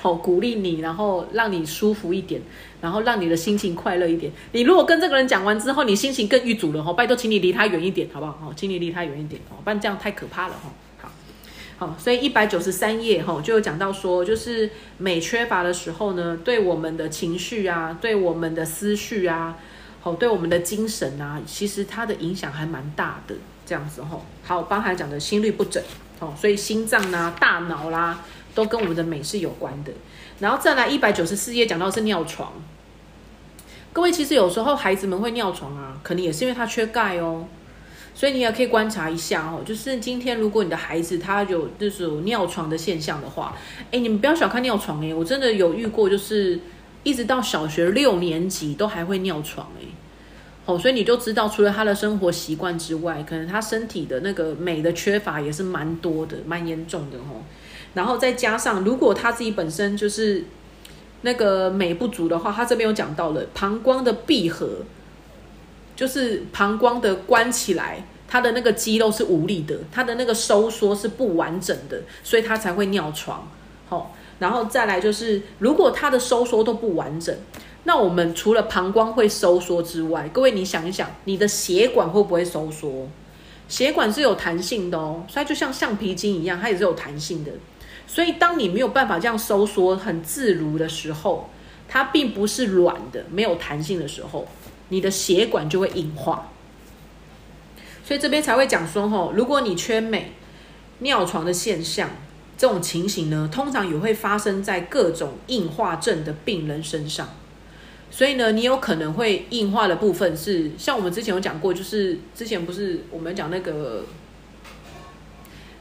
好，鼓励你，然后让你舒服一点，然后让你的心情快乐一点。你如果跟这个人讲完之后，你心情更郁阻了哦，拜托，请你离他远一点，好不好？哦，请你离他远一点哦，不然这样太可怕了哈。好，所以一百九十三页哈，就有讲到说，就是镁缺乏的时候呢，对我们的情绪啊，对我们的思绪啊，好，对我们的精神啊，其实它的影响还蛮大的。这样子哈，好，刚才讲的心律不整，哦，所以心脏啦、大脑啦。都跟我们的美是有关的，然后再来一百九十四页讲到是尿床。各位其实有时候孩子们会尿床啊，可能也是因为他缺钙哦，所以你也可以观察一下哦。就是今天如果你的孩子他有这种尿床的现象的话，哎，你们不要小看尿床哎，我真的有遇过，就是一直到小学六年级都还会尿床哎。哦，所以你就知道，除了他的生活习惯之外，可能他身体的那个镁的缺乏也是蛮多的，蛮严重的哦。然后再加上，如果他自己本身就是那个镁不足的话，他这边有讲到了膀胱的闭合，就是膀胱的关起来，他的那个肌肉是无力的，他的那个收缩是不完整的，所以他才会尿床。好，然后再来就是，如果他的收缩都不完整，那我们除了膀胱会收缩之外，各位你想一想，你的血管会不会收缩？血管是有弹性的哦，所以就像橡皮筋一样，它也是有弹性的。所以，当你没有办法这样收缩很自如的时候，它并不是软的、没有弹性的时候，你的血管就会硬化。所以这边才会讲说，吼，如果你缺镁、尿床的现象，这种情形呢，通常也会发生在各种硬化症的病人身上。所以呢，你有可能会硬化的部分是，像我们之前有讲过，就是之前不是我们讲那个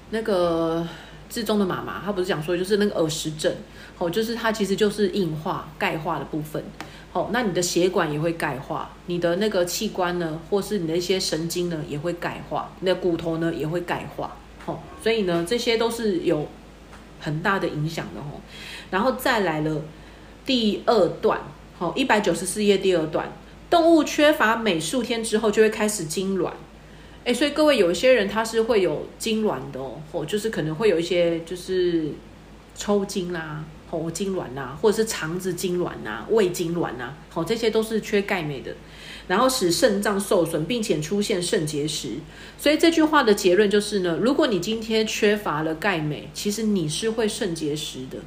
那个。志中的妈妈，她不是讲说，就是那个耳石症，哦，就是它其实就是硬化、钙化的部分，哦，那你的血管也会钙化，你的那个器官呢，或是你的一些神经呢，也会钙化，你的骨头呢也会钙化，哦，所以呢，这些都是有很大的影响的哦。然后再来了第二段，好，一百九十四页第二段，动物缺乏镁数天之后就会开始痉挛。哎，所以各位有一些人他是会有痉挛的哦，或就是可能会有一些就是抽筋啦、吼痉挛呐，或者是肠子痉挛呐、胃痉挛呐，好，这些都是缺钙镁的，然后使肾脏受损，并且出现肾结石。所以这句话的结论就是呢，如果你今天缺乏了钙镁，其实你是会肾结石的。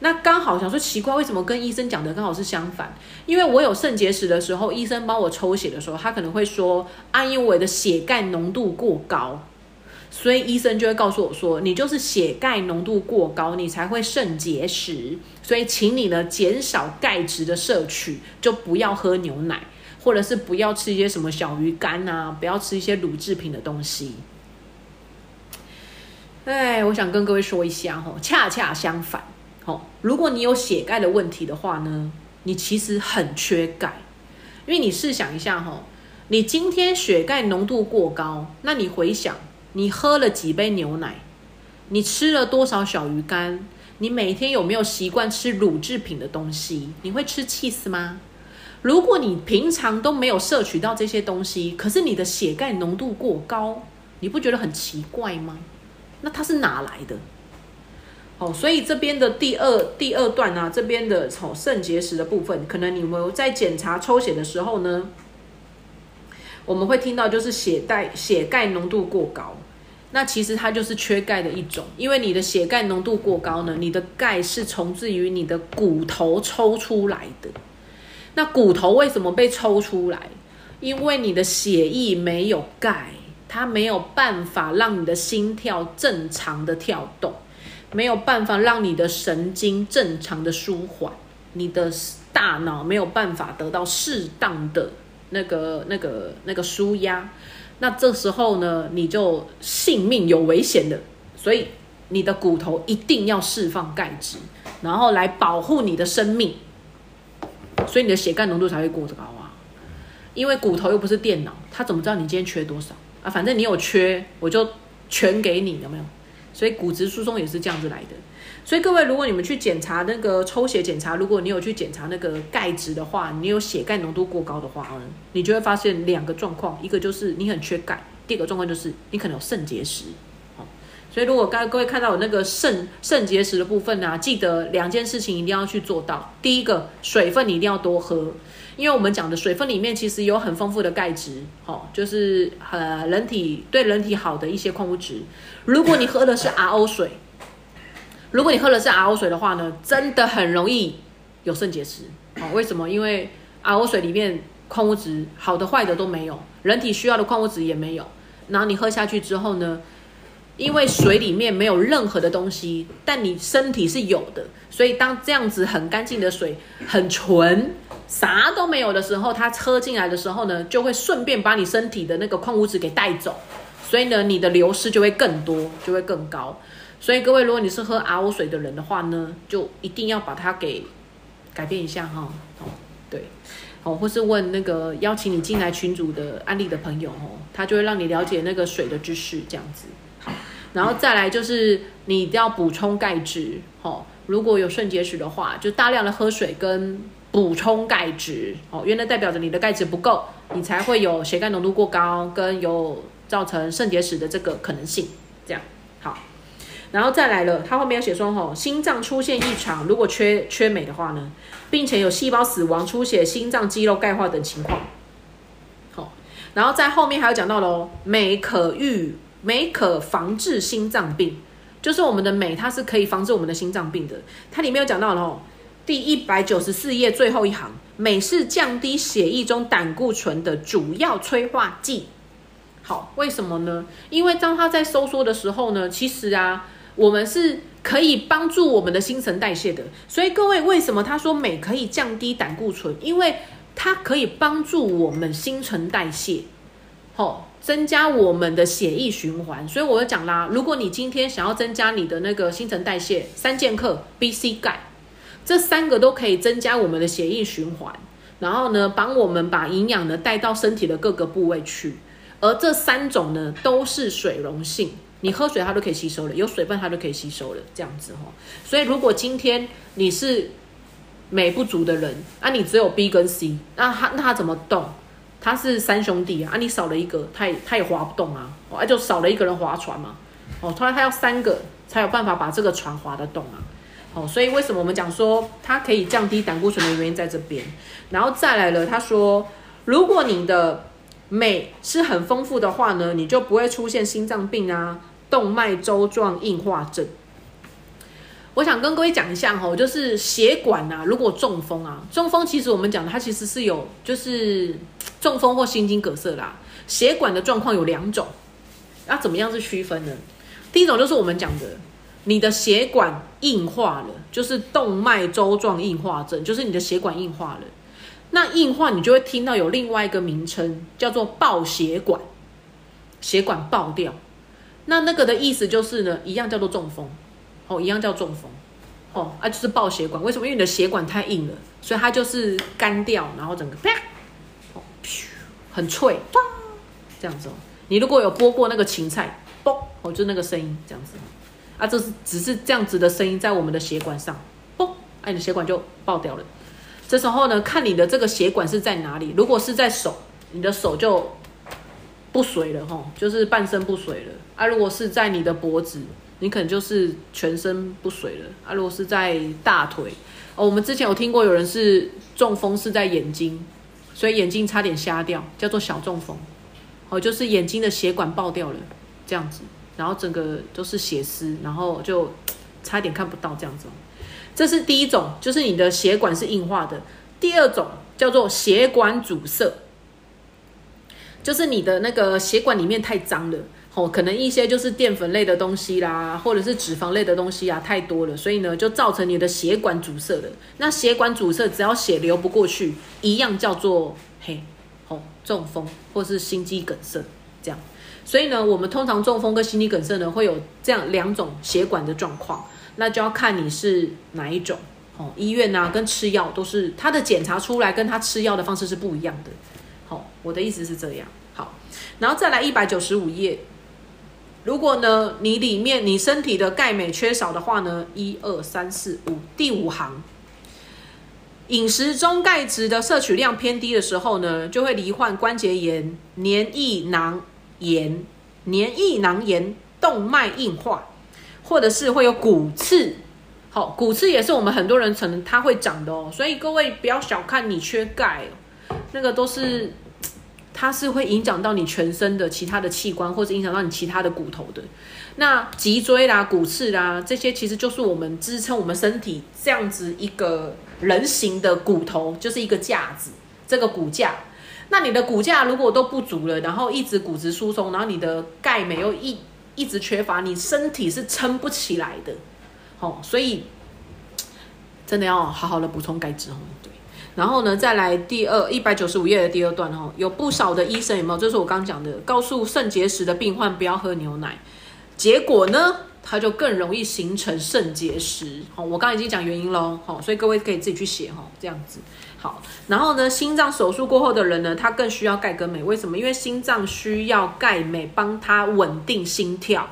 那刚好想说奇怪，为什么跟医生讲的刚好是相反？因为我有肾结石的时候，医生帮我抽血的时候，他可能会说，啊，因为我的血钙浓度过高，所以医生就会告诉我说，你就是血钙浓度过高，你才会肾结石。所以，请你呢减少钙质的摄取，就不要喝牛奶，或者是不要吃一些什么小鱼干啊，不要吃一些乳制品的东西。哎，我想跟各位说一下哈，恰恰相反。好，如果你有血钙的问题的话呢，你其实很缺钙，因为你试想一下哈，你今天血钙浓度过高，那你回想你喝了几杯牛奶，你吃了多少小鱼干，你每天有没有习惯吃乳制品的东西？你会吃 cheese 吗？如果你平常都没有摄取到这些东西，可是你的血钙浓度过高，你不觉得很奇怪吗？那它是哪来的？哦，所以这边的第二第二段啊，这边的哦肾结石的部分，可能你们在检查抽血的时候呢，我们会听到就是血钙血钙浓度过高，那其实它就是缺钙的一种，因为你的血钙浓度过高呢，你的钙是从自于你的骨头抽出来的。那骨头为什么被抽出来？因为你的血液没有钙，它没有办法让你的心跳正常的跳动。没有办法让你的神经正常的舒缓，你的大脑没有办法得到适当的那个、那个、那个舒压，那这时候呢，你就性命有危险的。所以你的骨头一定要释放钙质，然后来保护你的生命。所以你的血钙浓度才会过高啊，因为骨头又不是电脑，它怎么知道你今天缺多少啊？反正你有缺，我就全给你，有没有？所以骨质疏松也是这样子来的。所以各位，如果你们去检查那个抽血检查，如果你有去检查那个钙质的话，你有血钙浓度过高的话，嗯，你就会发现两个状况，一个就是你很缺钙，第二个状况就是你可能有肾结石。好，所以如果刚各位看到有那个肾肾结石的部分呢，记得两件事情一定要去做到。第一个，水分你一定要多喝。因为我们讲的水分里面其实有很丰富的钙质，哦，就是呃人体对人体好的一些矿物质。如果你喝的是 RO 水，如果你喝的是 RO 水的话呢，真的很容易有肾结石。哦，为什么？因为 RO 水里面矿物质好的坏的都没有，人体需要的矿物质也没有。然后你喝下去之后呢？因为水里面没有任何的东西，但你身体是有的，所以当这样子很干净的水、很纯、啥都没有的时候，它喝进来的时候呢，就会顺便把你身体的那个矿物质给带走，所以呢，你的流失就会更多，就会更高。所以各位，如果你是喝 RO 水的人的话呢，就一定要把它给改变一下哈。哦，对，哦，或是问那个邀请你进来群组的安利的朋友哦，他就会让你了解那个水的知识，这样子。然后再来就是你一定要补充钙质，哦，如果有肾结石的话，就大量的喝水跟补充钙质，哦，原来代表着你的钙质不够，你才会有血钙浓度过高，跟有造成肾结石的这个可能性。这样，然后再来了，它后面有写说，哦，心脏出现异常，如果缺缺镁的话呢，并且有细胞死亡、出血、心脏肌肉钙化等情况，好，然后在后面还有讲到喽，镁可预。镁可防治心脏病，就是我们的镁，它是可以防治我们的心脏病的。它里面有讲到了哦，第一百九十四页最后一行，镁是降低血液中胆固醇的主要催化剂。好，为什么呢？因为当它在收缩的时候呢，其实啊，我们是可以帮助我们的新陈代谢的。所以各位，为什么他说镁可以降低胆固醇？因为它可以帮助我们新陈代谢。好。增加我们的血液循环，所以我就讲啦，如果你今天想要增加你的那个新陈代谢，三剑客 B、C、钙，这三个都可以增加我们的血液循环，然后呢，帮我们把营养呢带到身体的各个部位去。而这三种呢都是水溶性，你喝水它都可以吸收了，有水分它都可以吸收了，这样子哈。所以如果今天你是镁不足的人，那你只有 B 跟 C，那它那它怎么动？他是三兄弟啊，啊你少了一个，他也他也划不动啊，哦啊就少了一个人划船嘛，哦，他他要三个才有办法把这个船划得动啊，哦，所以为什么我们讲说它可以降低胆固醇的原因在这边，然后再来了，他说如果你的镁是很丰富的话呢，你就不会出现心脏病啊、动脉粥状硬化症。我想跟各位讲一下哈，就是血管呐，如果中风啊，中风其实我们讲的它其实是有，就是中风或心肌梗塞啦。血管的状况有两种，那怎么样是区分呢？第一种就是我们讲的，你的血管硬化了，就是动脉粥状硬化症，就是你的血管硬化了。那硬化你就会听到有另外一个名称叫做爆血管，血管爆掉。那那个的意思就是呢，一样叫做中风。哦，一样叫中风，哦啊，就是爆血管。为什么？因为你的血管太硬了，所以它就是干掉，然后整个啪，哦，很脆，这样子哦。你如果有剥过那个芹菜，嘣，哦，就那个声音这样子，啊，这是只是这样子的声音在我们的血管上，嘣，哎，你的血管就爆掉了。这时候呢，看你的这个血管是在哪里。如果是在手，你的手就不遂了，哈，就是半身不遂了。啊，如果是在你的脖子。你可能就是全身不遂了啊！如果是在大腿哦，我们之前有听过有人是中风是在眼睛，所以眼睛差点瞎掉，叫做小中风哦，就是眼睛的血管爆掉了这样子，然后整个都是血丝，然后就差点看不到这样子。这是第一种，就是你的血管是硬化的；第二种叫做血管阻塞，就是你的那个血管里面太脏了。哦，可能一些就是淀粉类的东西啦，或者是脂肪类的东西啊，太多了，所以呢，就造成你的血管阻塞了。那血管阻塞，只要血流不过去，一样叫做嘿，哦，中风或是心肌梗塞这样。所以呢，我们通常中风跟心肌梗塞呢，会有这样两种血管的状况，那就要看你是哪一种。哦，医院啊跟吃药都是，他的检查出来跟他吃药的方式是不一样的。我的意思是这样。好，然后再来一百九十五页。如果呢，你里面你身体的钙镁缺少的话呢，一二三四五，第五行，饮食中钙质的摄取量偏低的时候呢，就会罹患关节炎、黏液囊炎、黏液囊炎、动脉硬化，或者是会有骨刺。好，骨刺也是我们很多人可能它会长的哦，所以各位不要小看你缺钙，那个都是。它是会影响到你全身的其他的器官，或者影响到你其他的骨头的。那脊椎啦、骨刺啦，这些其实就是我们支撑我们身体这样子一个人形的骨头，就是一个架子，这个骨架。那你的骨架如果都不足了，然后一直骨质疏松，然后你的钙镁又一一直缺乏，你身体是撑不起来的。哦，所以真的要好好的补充钙质哦。然后呢，再来第二一百九十五页的第二段哦，有不少的医生有没有？就是我刚讲的，告诉肾结石的病患不要喝牛奶，结果呢，它就更容易形成肾结石。好，我刚刚已经讲原因喽，好，所以各位可以自己去写哈，这样子。好，然后呢，心脏手术过后的人呢，他更需要钙跟镁，为什么？因为心脏需要钙镁帮他稳定心跳，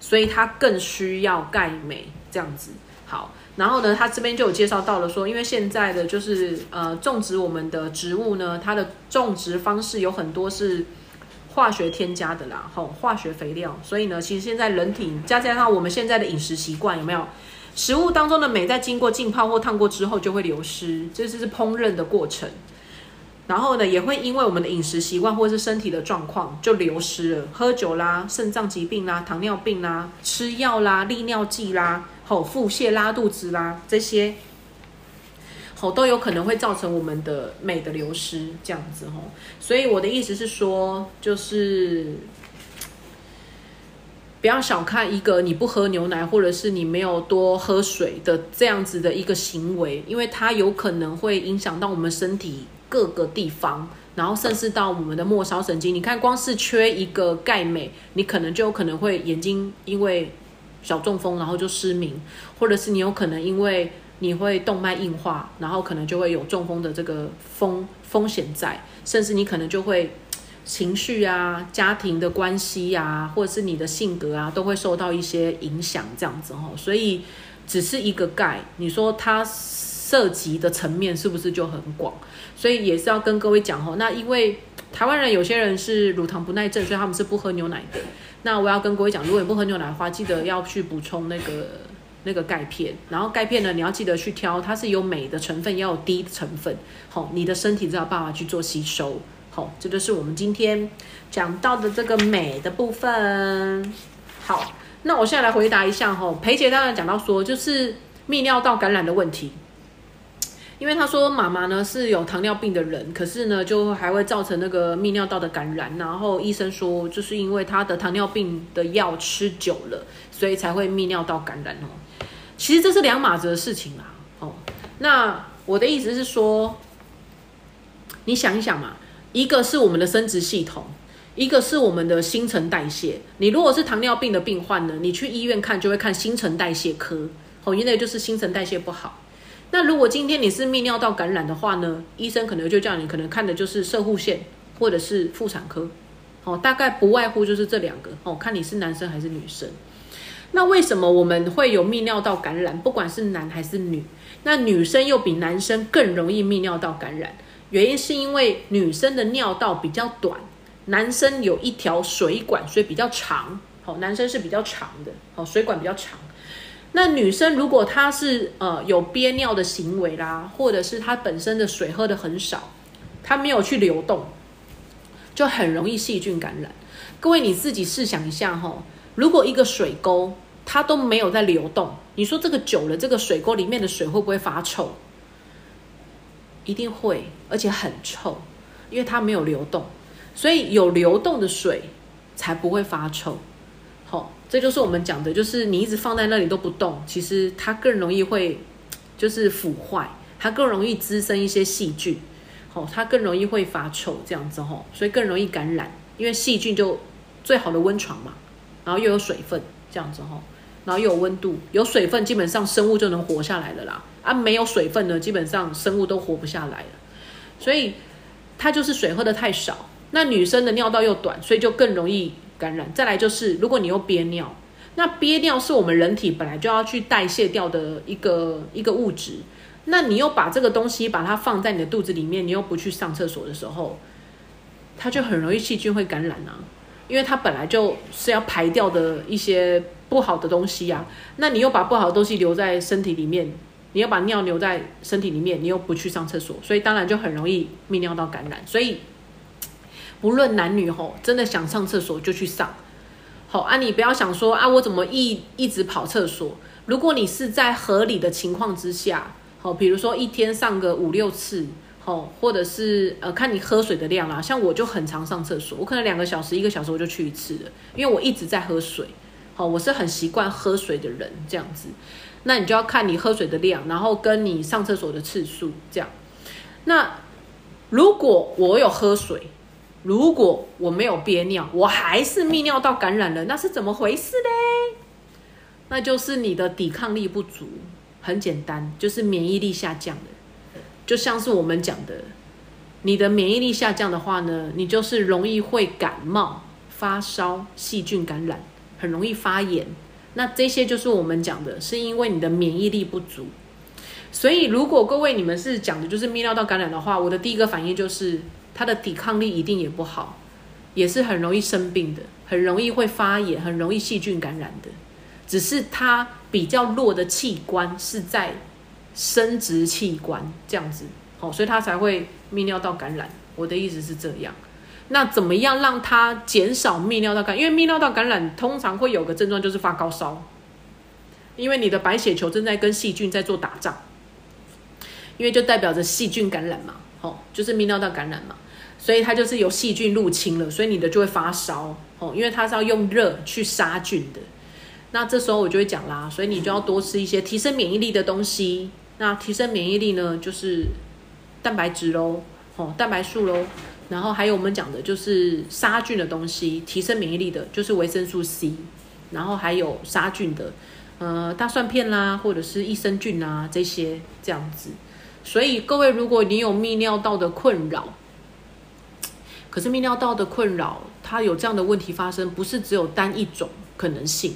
所以他更需要钙镁，这样子。好。然后呢，他这边就有介绍到了，说因为现在的就是呃种植我们的植物呢，它的种植方式有很多是化学添加的啦，吼化学肥料，所以呢，其实现在人体加加上我们现在的饮食习惯有没有，食物当中的镁在经过浸泡或烫过之后就会流失，这就是烹饪的过程。然后呢，也会因为我们的饮食习惯或者是身体的状况就流失了，喝酒啦、肾脏疾病啦、糖尿病啦、吃药啦、利尿剂啦。吼，腹泻、拉肚子啦，这些吼都有可能会造成我们的镁的流失，这样子吼。所以我的意思是说，就是不要小看一个你不喝牛奶，或者是你没有多喝水的这样子的一个行为，因为它有可能会影响到我们身体各个地方，然后甚至到我们的末梢神经。你看，光是缺一个钙镁，你可能就有可能会眼睛因为。小中风，然后就失明，或者是你有可能因为你会动脉硬化，然后可能就会有中风的这个风风险在，甚至你可能就会情绪啊、家庭的关系啊，或者是你的性格啊，都会受到一些影响，这样子哈。所以只是一个钙，你说它涉及的层面是不是就很广？所以也是要跟各位讲哈，那因为。台湾人有些人是乳糖不耐症，所以他们是不喝牛奶的。那我要跟各位讲，如果你不喝牛奶的话，记得要去补充那个那个钙片。然后钙片呢，你要记得去挑，它是有镁的成分，也有低的成分。好，你的身体才有办法去做吸收。好，这就是我们今天讲到的这个镁的部分。好，那我现在来回答一下哈，裴姐刚才讲到说，就是泌尿道感染的问题。因为他说妈妈呢是有糖尿病的人，可是呢就还会造成那个泌尿道的感染。然后医生说，就是因为他的糖尿病的药吃久了，所以才会泌尿道感染哦。其实这是两码子的事情啦。哦，那我的意思是说，你想一想嘛，一个是我们的生殖系统，一个是我们的新陈代谢。你如果是糖尿病的病患呢，你去医院看就会看新陈代谢科，哦，因为就是新陈代谢不好。那如果今天你是泌尿道感染的话呢，医生可能就叫你可能看的就是射护腺或者是妇产科，哦，大概不外乎就是这两个哦，看你是男生还是女生。那为什么我们会有泌尿道感染？不管是男还是女，那女生又比男生更容易泌尿道感染，原因是因为女生的尿道比较短，男生有一条水管，所以比较长。好，男生是比较长的，好，水管比较长。那女生如果她是呃有憋尿的行为啦，或者是她本身的水喝的很少，她没有去流动，就很容易细菌感染。各位你自己试想一下哈，如果一个水沟它都没有在流动，你说这个久了，这个水沟里面的水会不会发臭？一定会，而且很臭，因为它没有流动。所以有流动的水才不会发臭。这就是我们讲的，就是你一直放在那里都不动，其实它更容易会就是腐坏，它更容易滋生一些细菌，好，它更容易会发臭这样子吼，所以更容易感染，因为细菌就最好的温床嘛，然后又有水分这样子吼，然后又有温度，有水分基本上生物就能活下来了啦，啊，没有水分呢，基本上生物都活不下来了，所以它就是水喝的太少，那女生的尿道又短，所以就更容易。感染，再来就是，如果你又憋尿，那憋尿是我们人体本来就要去代谢掉的一个一个物质，那你又把这个东西把它放在你的肚子里面，你又不去上厕所的时候，它就很容易细菌会感染啊，因为它本来就是要排掉的一些不好的东西呀，那你又把不好的东西留在身体里面，你要把尿留在身体里面，你又不去上厕所，所以当然就很容易泌尿道感染，所以。不论男女吼，真的想上厕所就去上。好啊，你不要想说啊，我怎么一一直跑厕所？如果你是在合理的情况之下，好，比如说一天上个五六次，好，或者是呃，看你喝水的量啦。像我就很常上厕所，我可能两个小时、一个小时我就去一次了，因为我一直在喝水。好，我是很习惯喝水的人，这样子。那你就要看你喝水的量，然后跟你上厕所的次数这样。那如果我有喝水，如果我没有憋尿，我还是泌尿道感染了，那是怎么回事嘞？那就是你的抵抗力不足，很简单，就是免疫力下降了。就像是我们讲的，你的免疫力下降的话呢，你就是容易会感冒、发烧、细菌感染，很容易发炎。那这些就是我们讲的，是因为你的免疫力不足。所以，如果各位你们是讲的就是泌尿道感染的话，我的第一个反应就是。他的抵抗力一定也不好，也是很容易生病的，很容易会发炎，很容易细菌感染的。只是他比较弱的器官是在生殖器官这样子，好，所以他才会泌尿道感染。我的意思是这样。那怎么样让他减少泌尿道感？因为泌尿道感染通常会有个症状就是发高烧，因为你的白血球正在跟细菌在做打仗，因为就代表着细菌感染嘛，好，就是泌尿道感染嘛。所以它就是有细菌入侵了，所以你的就会发烧哦，因为它是要用热去杀菌的。那这时候我就会讲啦，所以你就要多吃一些提升免疫力的东西。那提升免疫力呢，就是蛋白质喽，哦，蛋白素喽，然后还有我们讲的就是杀菌的东西，提升免疫力的就是维生素 C，然后还有杀菌的，呃，大蒜片啦，或者是益生菌啊这些这样子。所以各位，如果你有泌尿道的困扰，可是泌尿道的困扰，它有这样的问题发生，不是只有单一种可能性，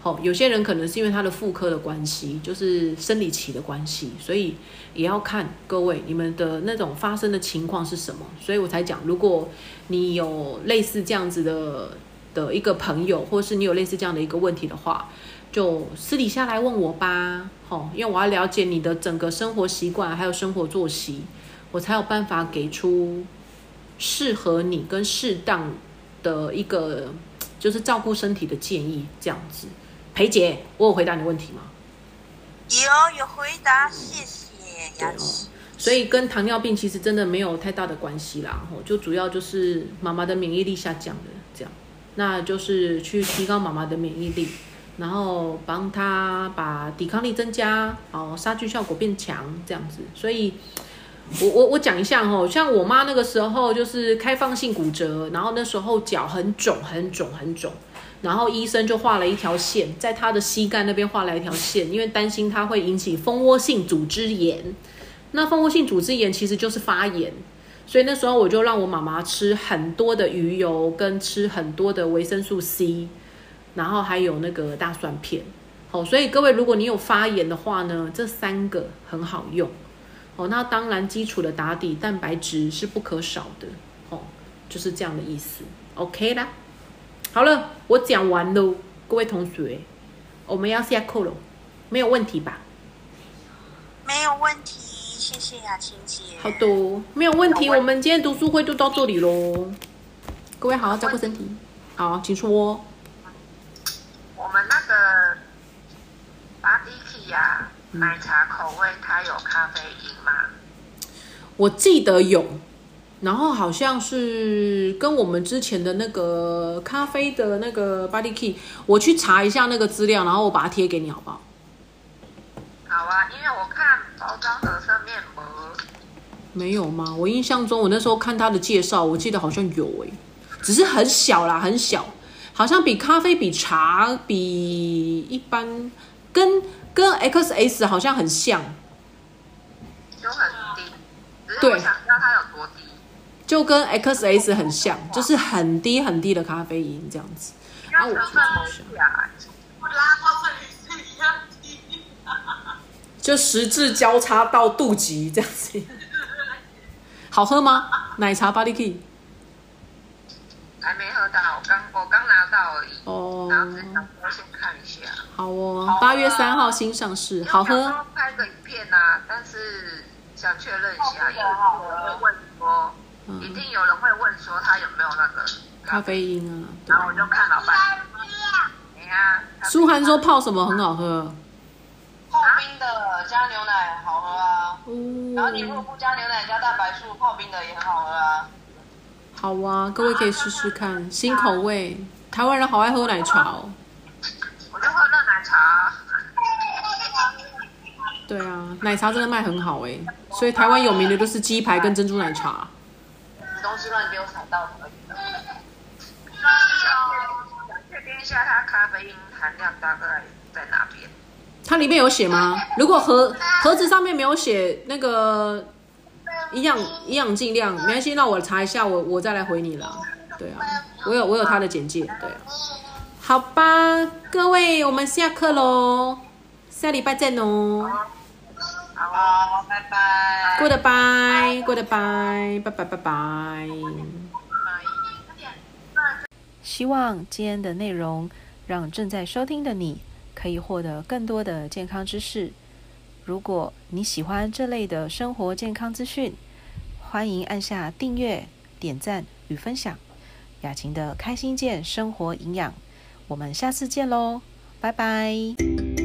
好，有些人可能是因为他的妇科的关系，就是生理期的关系，所以也要看各位你们的那种发生的情况是什么。所以我才讲，如果你有类似这样子的的一个朋友，或是你有类似这样的一个问题的话，就私底下来问我吧。好，因为我要了解你的整个生活习惯还有生活作息，我才有办法给出适合你跟适当的一个 *tsk* 就是照顾身体的建议，这样子。裴姐，我有回答你问题吗？有有回答，谢谢雅琪。所以跟糖尿病其实真的没有太大的关系啦，吼，就主要就是妈妈的免疫力下降了这样，那就是去提高妈妈的免疫力，然后帮她把抵抗力增加，哦，杀菌效果变强这样子。所以，我我我讲一下吼，像我妈那个时候就是开放性骨折，然后那时候脚很肿很肿很肿。然后医生就画了一条线，在她的膝盖那边画了一条线，因为担心他会引起蜂窝性组织炎。那蜂窝性组织炎其实就是发炎，所以那时候我就让我妈妈吃很多的鱼油，跟吃很多的维生素 C，然后还有那个大蒜片。好，所以各位如果你有发炎的话呢，这三个很好用。哦，那当然基础的打底蛋白质是不可少的。哦，就是这样的意思。OK 啦。好了，我讲完喽，各位同学，我们要下课了，没有问题吧？没有问题，谢谢雅琴姐。好的，没有问题，我们今天读书会就到这里喽。各位好好照顾身体，好，请说。我们那个巴迪奇呀，奶茶口味，它有咖啡因吗？我记得有。然后好像是跟我们之前的那个咖啡的那个 Body Key，我去查一下那个资料，然后我把它贴给你，好不好？好啊，因为我看包装盒上面没。没有吗？我印象中我那时候看它的介绍，我记得好像有诶，只是很小啦，很小，好像比咖啡、比茶、比一般，跟跟 XS 好像很像。就很低，对想知道它有多低。就跟 X S 很像，就是很低很低的咖啡因这样子。那我去查一下。就十字交叉到肚脐这样子。*laughs* 好喝吗？奶茶 Body Key。还没喝到，我刚我刚拿到而已。哦。然后我先看一下。好哦，八月三号新上市，好喝。拍个影片啊，但是想确认一下，因为我会问说。一定有人会问说他有没有那个咖啡因啊？然后我就看老板，你看，苏涵说泡什么很好喝？泡冰的加牛奶好喝啊。然后你如果不加牛奶加蛋白素，泡冰的也很好喝啊。好啊，各位可以试试看新口味。台湾人好爱喝奶茶哦。我就喝热奶茶。对啊，奶茶真的卖很好哎，所以台湾有名的都是鸡排跟珍珠奶茶。东西乱丢踩到可以的。想确定一下它咖啡因含量大概在哪边？它里面有写吗？如果盒盒子上面没有写那个营养营养剂量，没关系，那我查一下，我我再来回你了。对啊，我有我有它的简介。对啊，好吧，各位，我们下课喽，下礼拜见哦。好，拜拜。Goodbye，Goodbye，拜拜拜拜。希望今天的内容让正在收听的你可以获得更多的健康知识。如果你喜欢这类的生活健康资讯，欢迎按下订阅、点赞与分享。雅琴的开心健生活营养，我们下次见喽拜拜。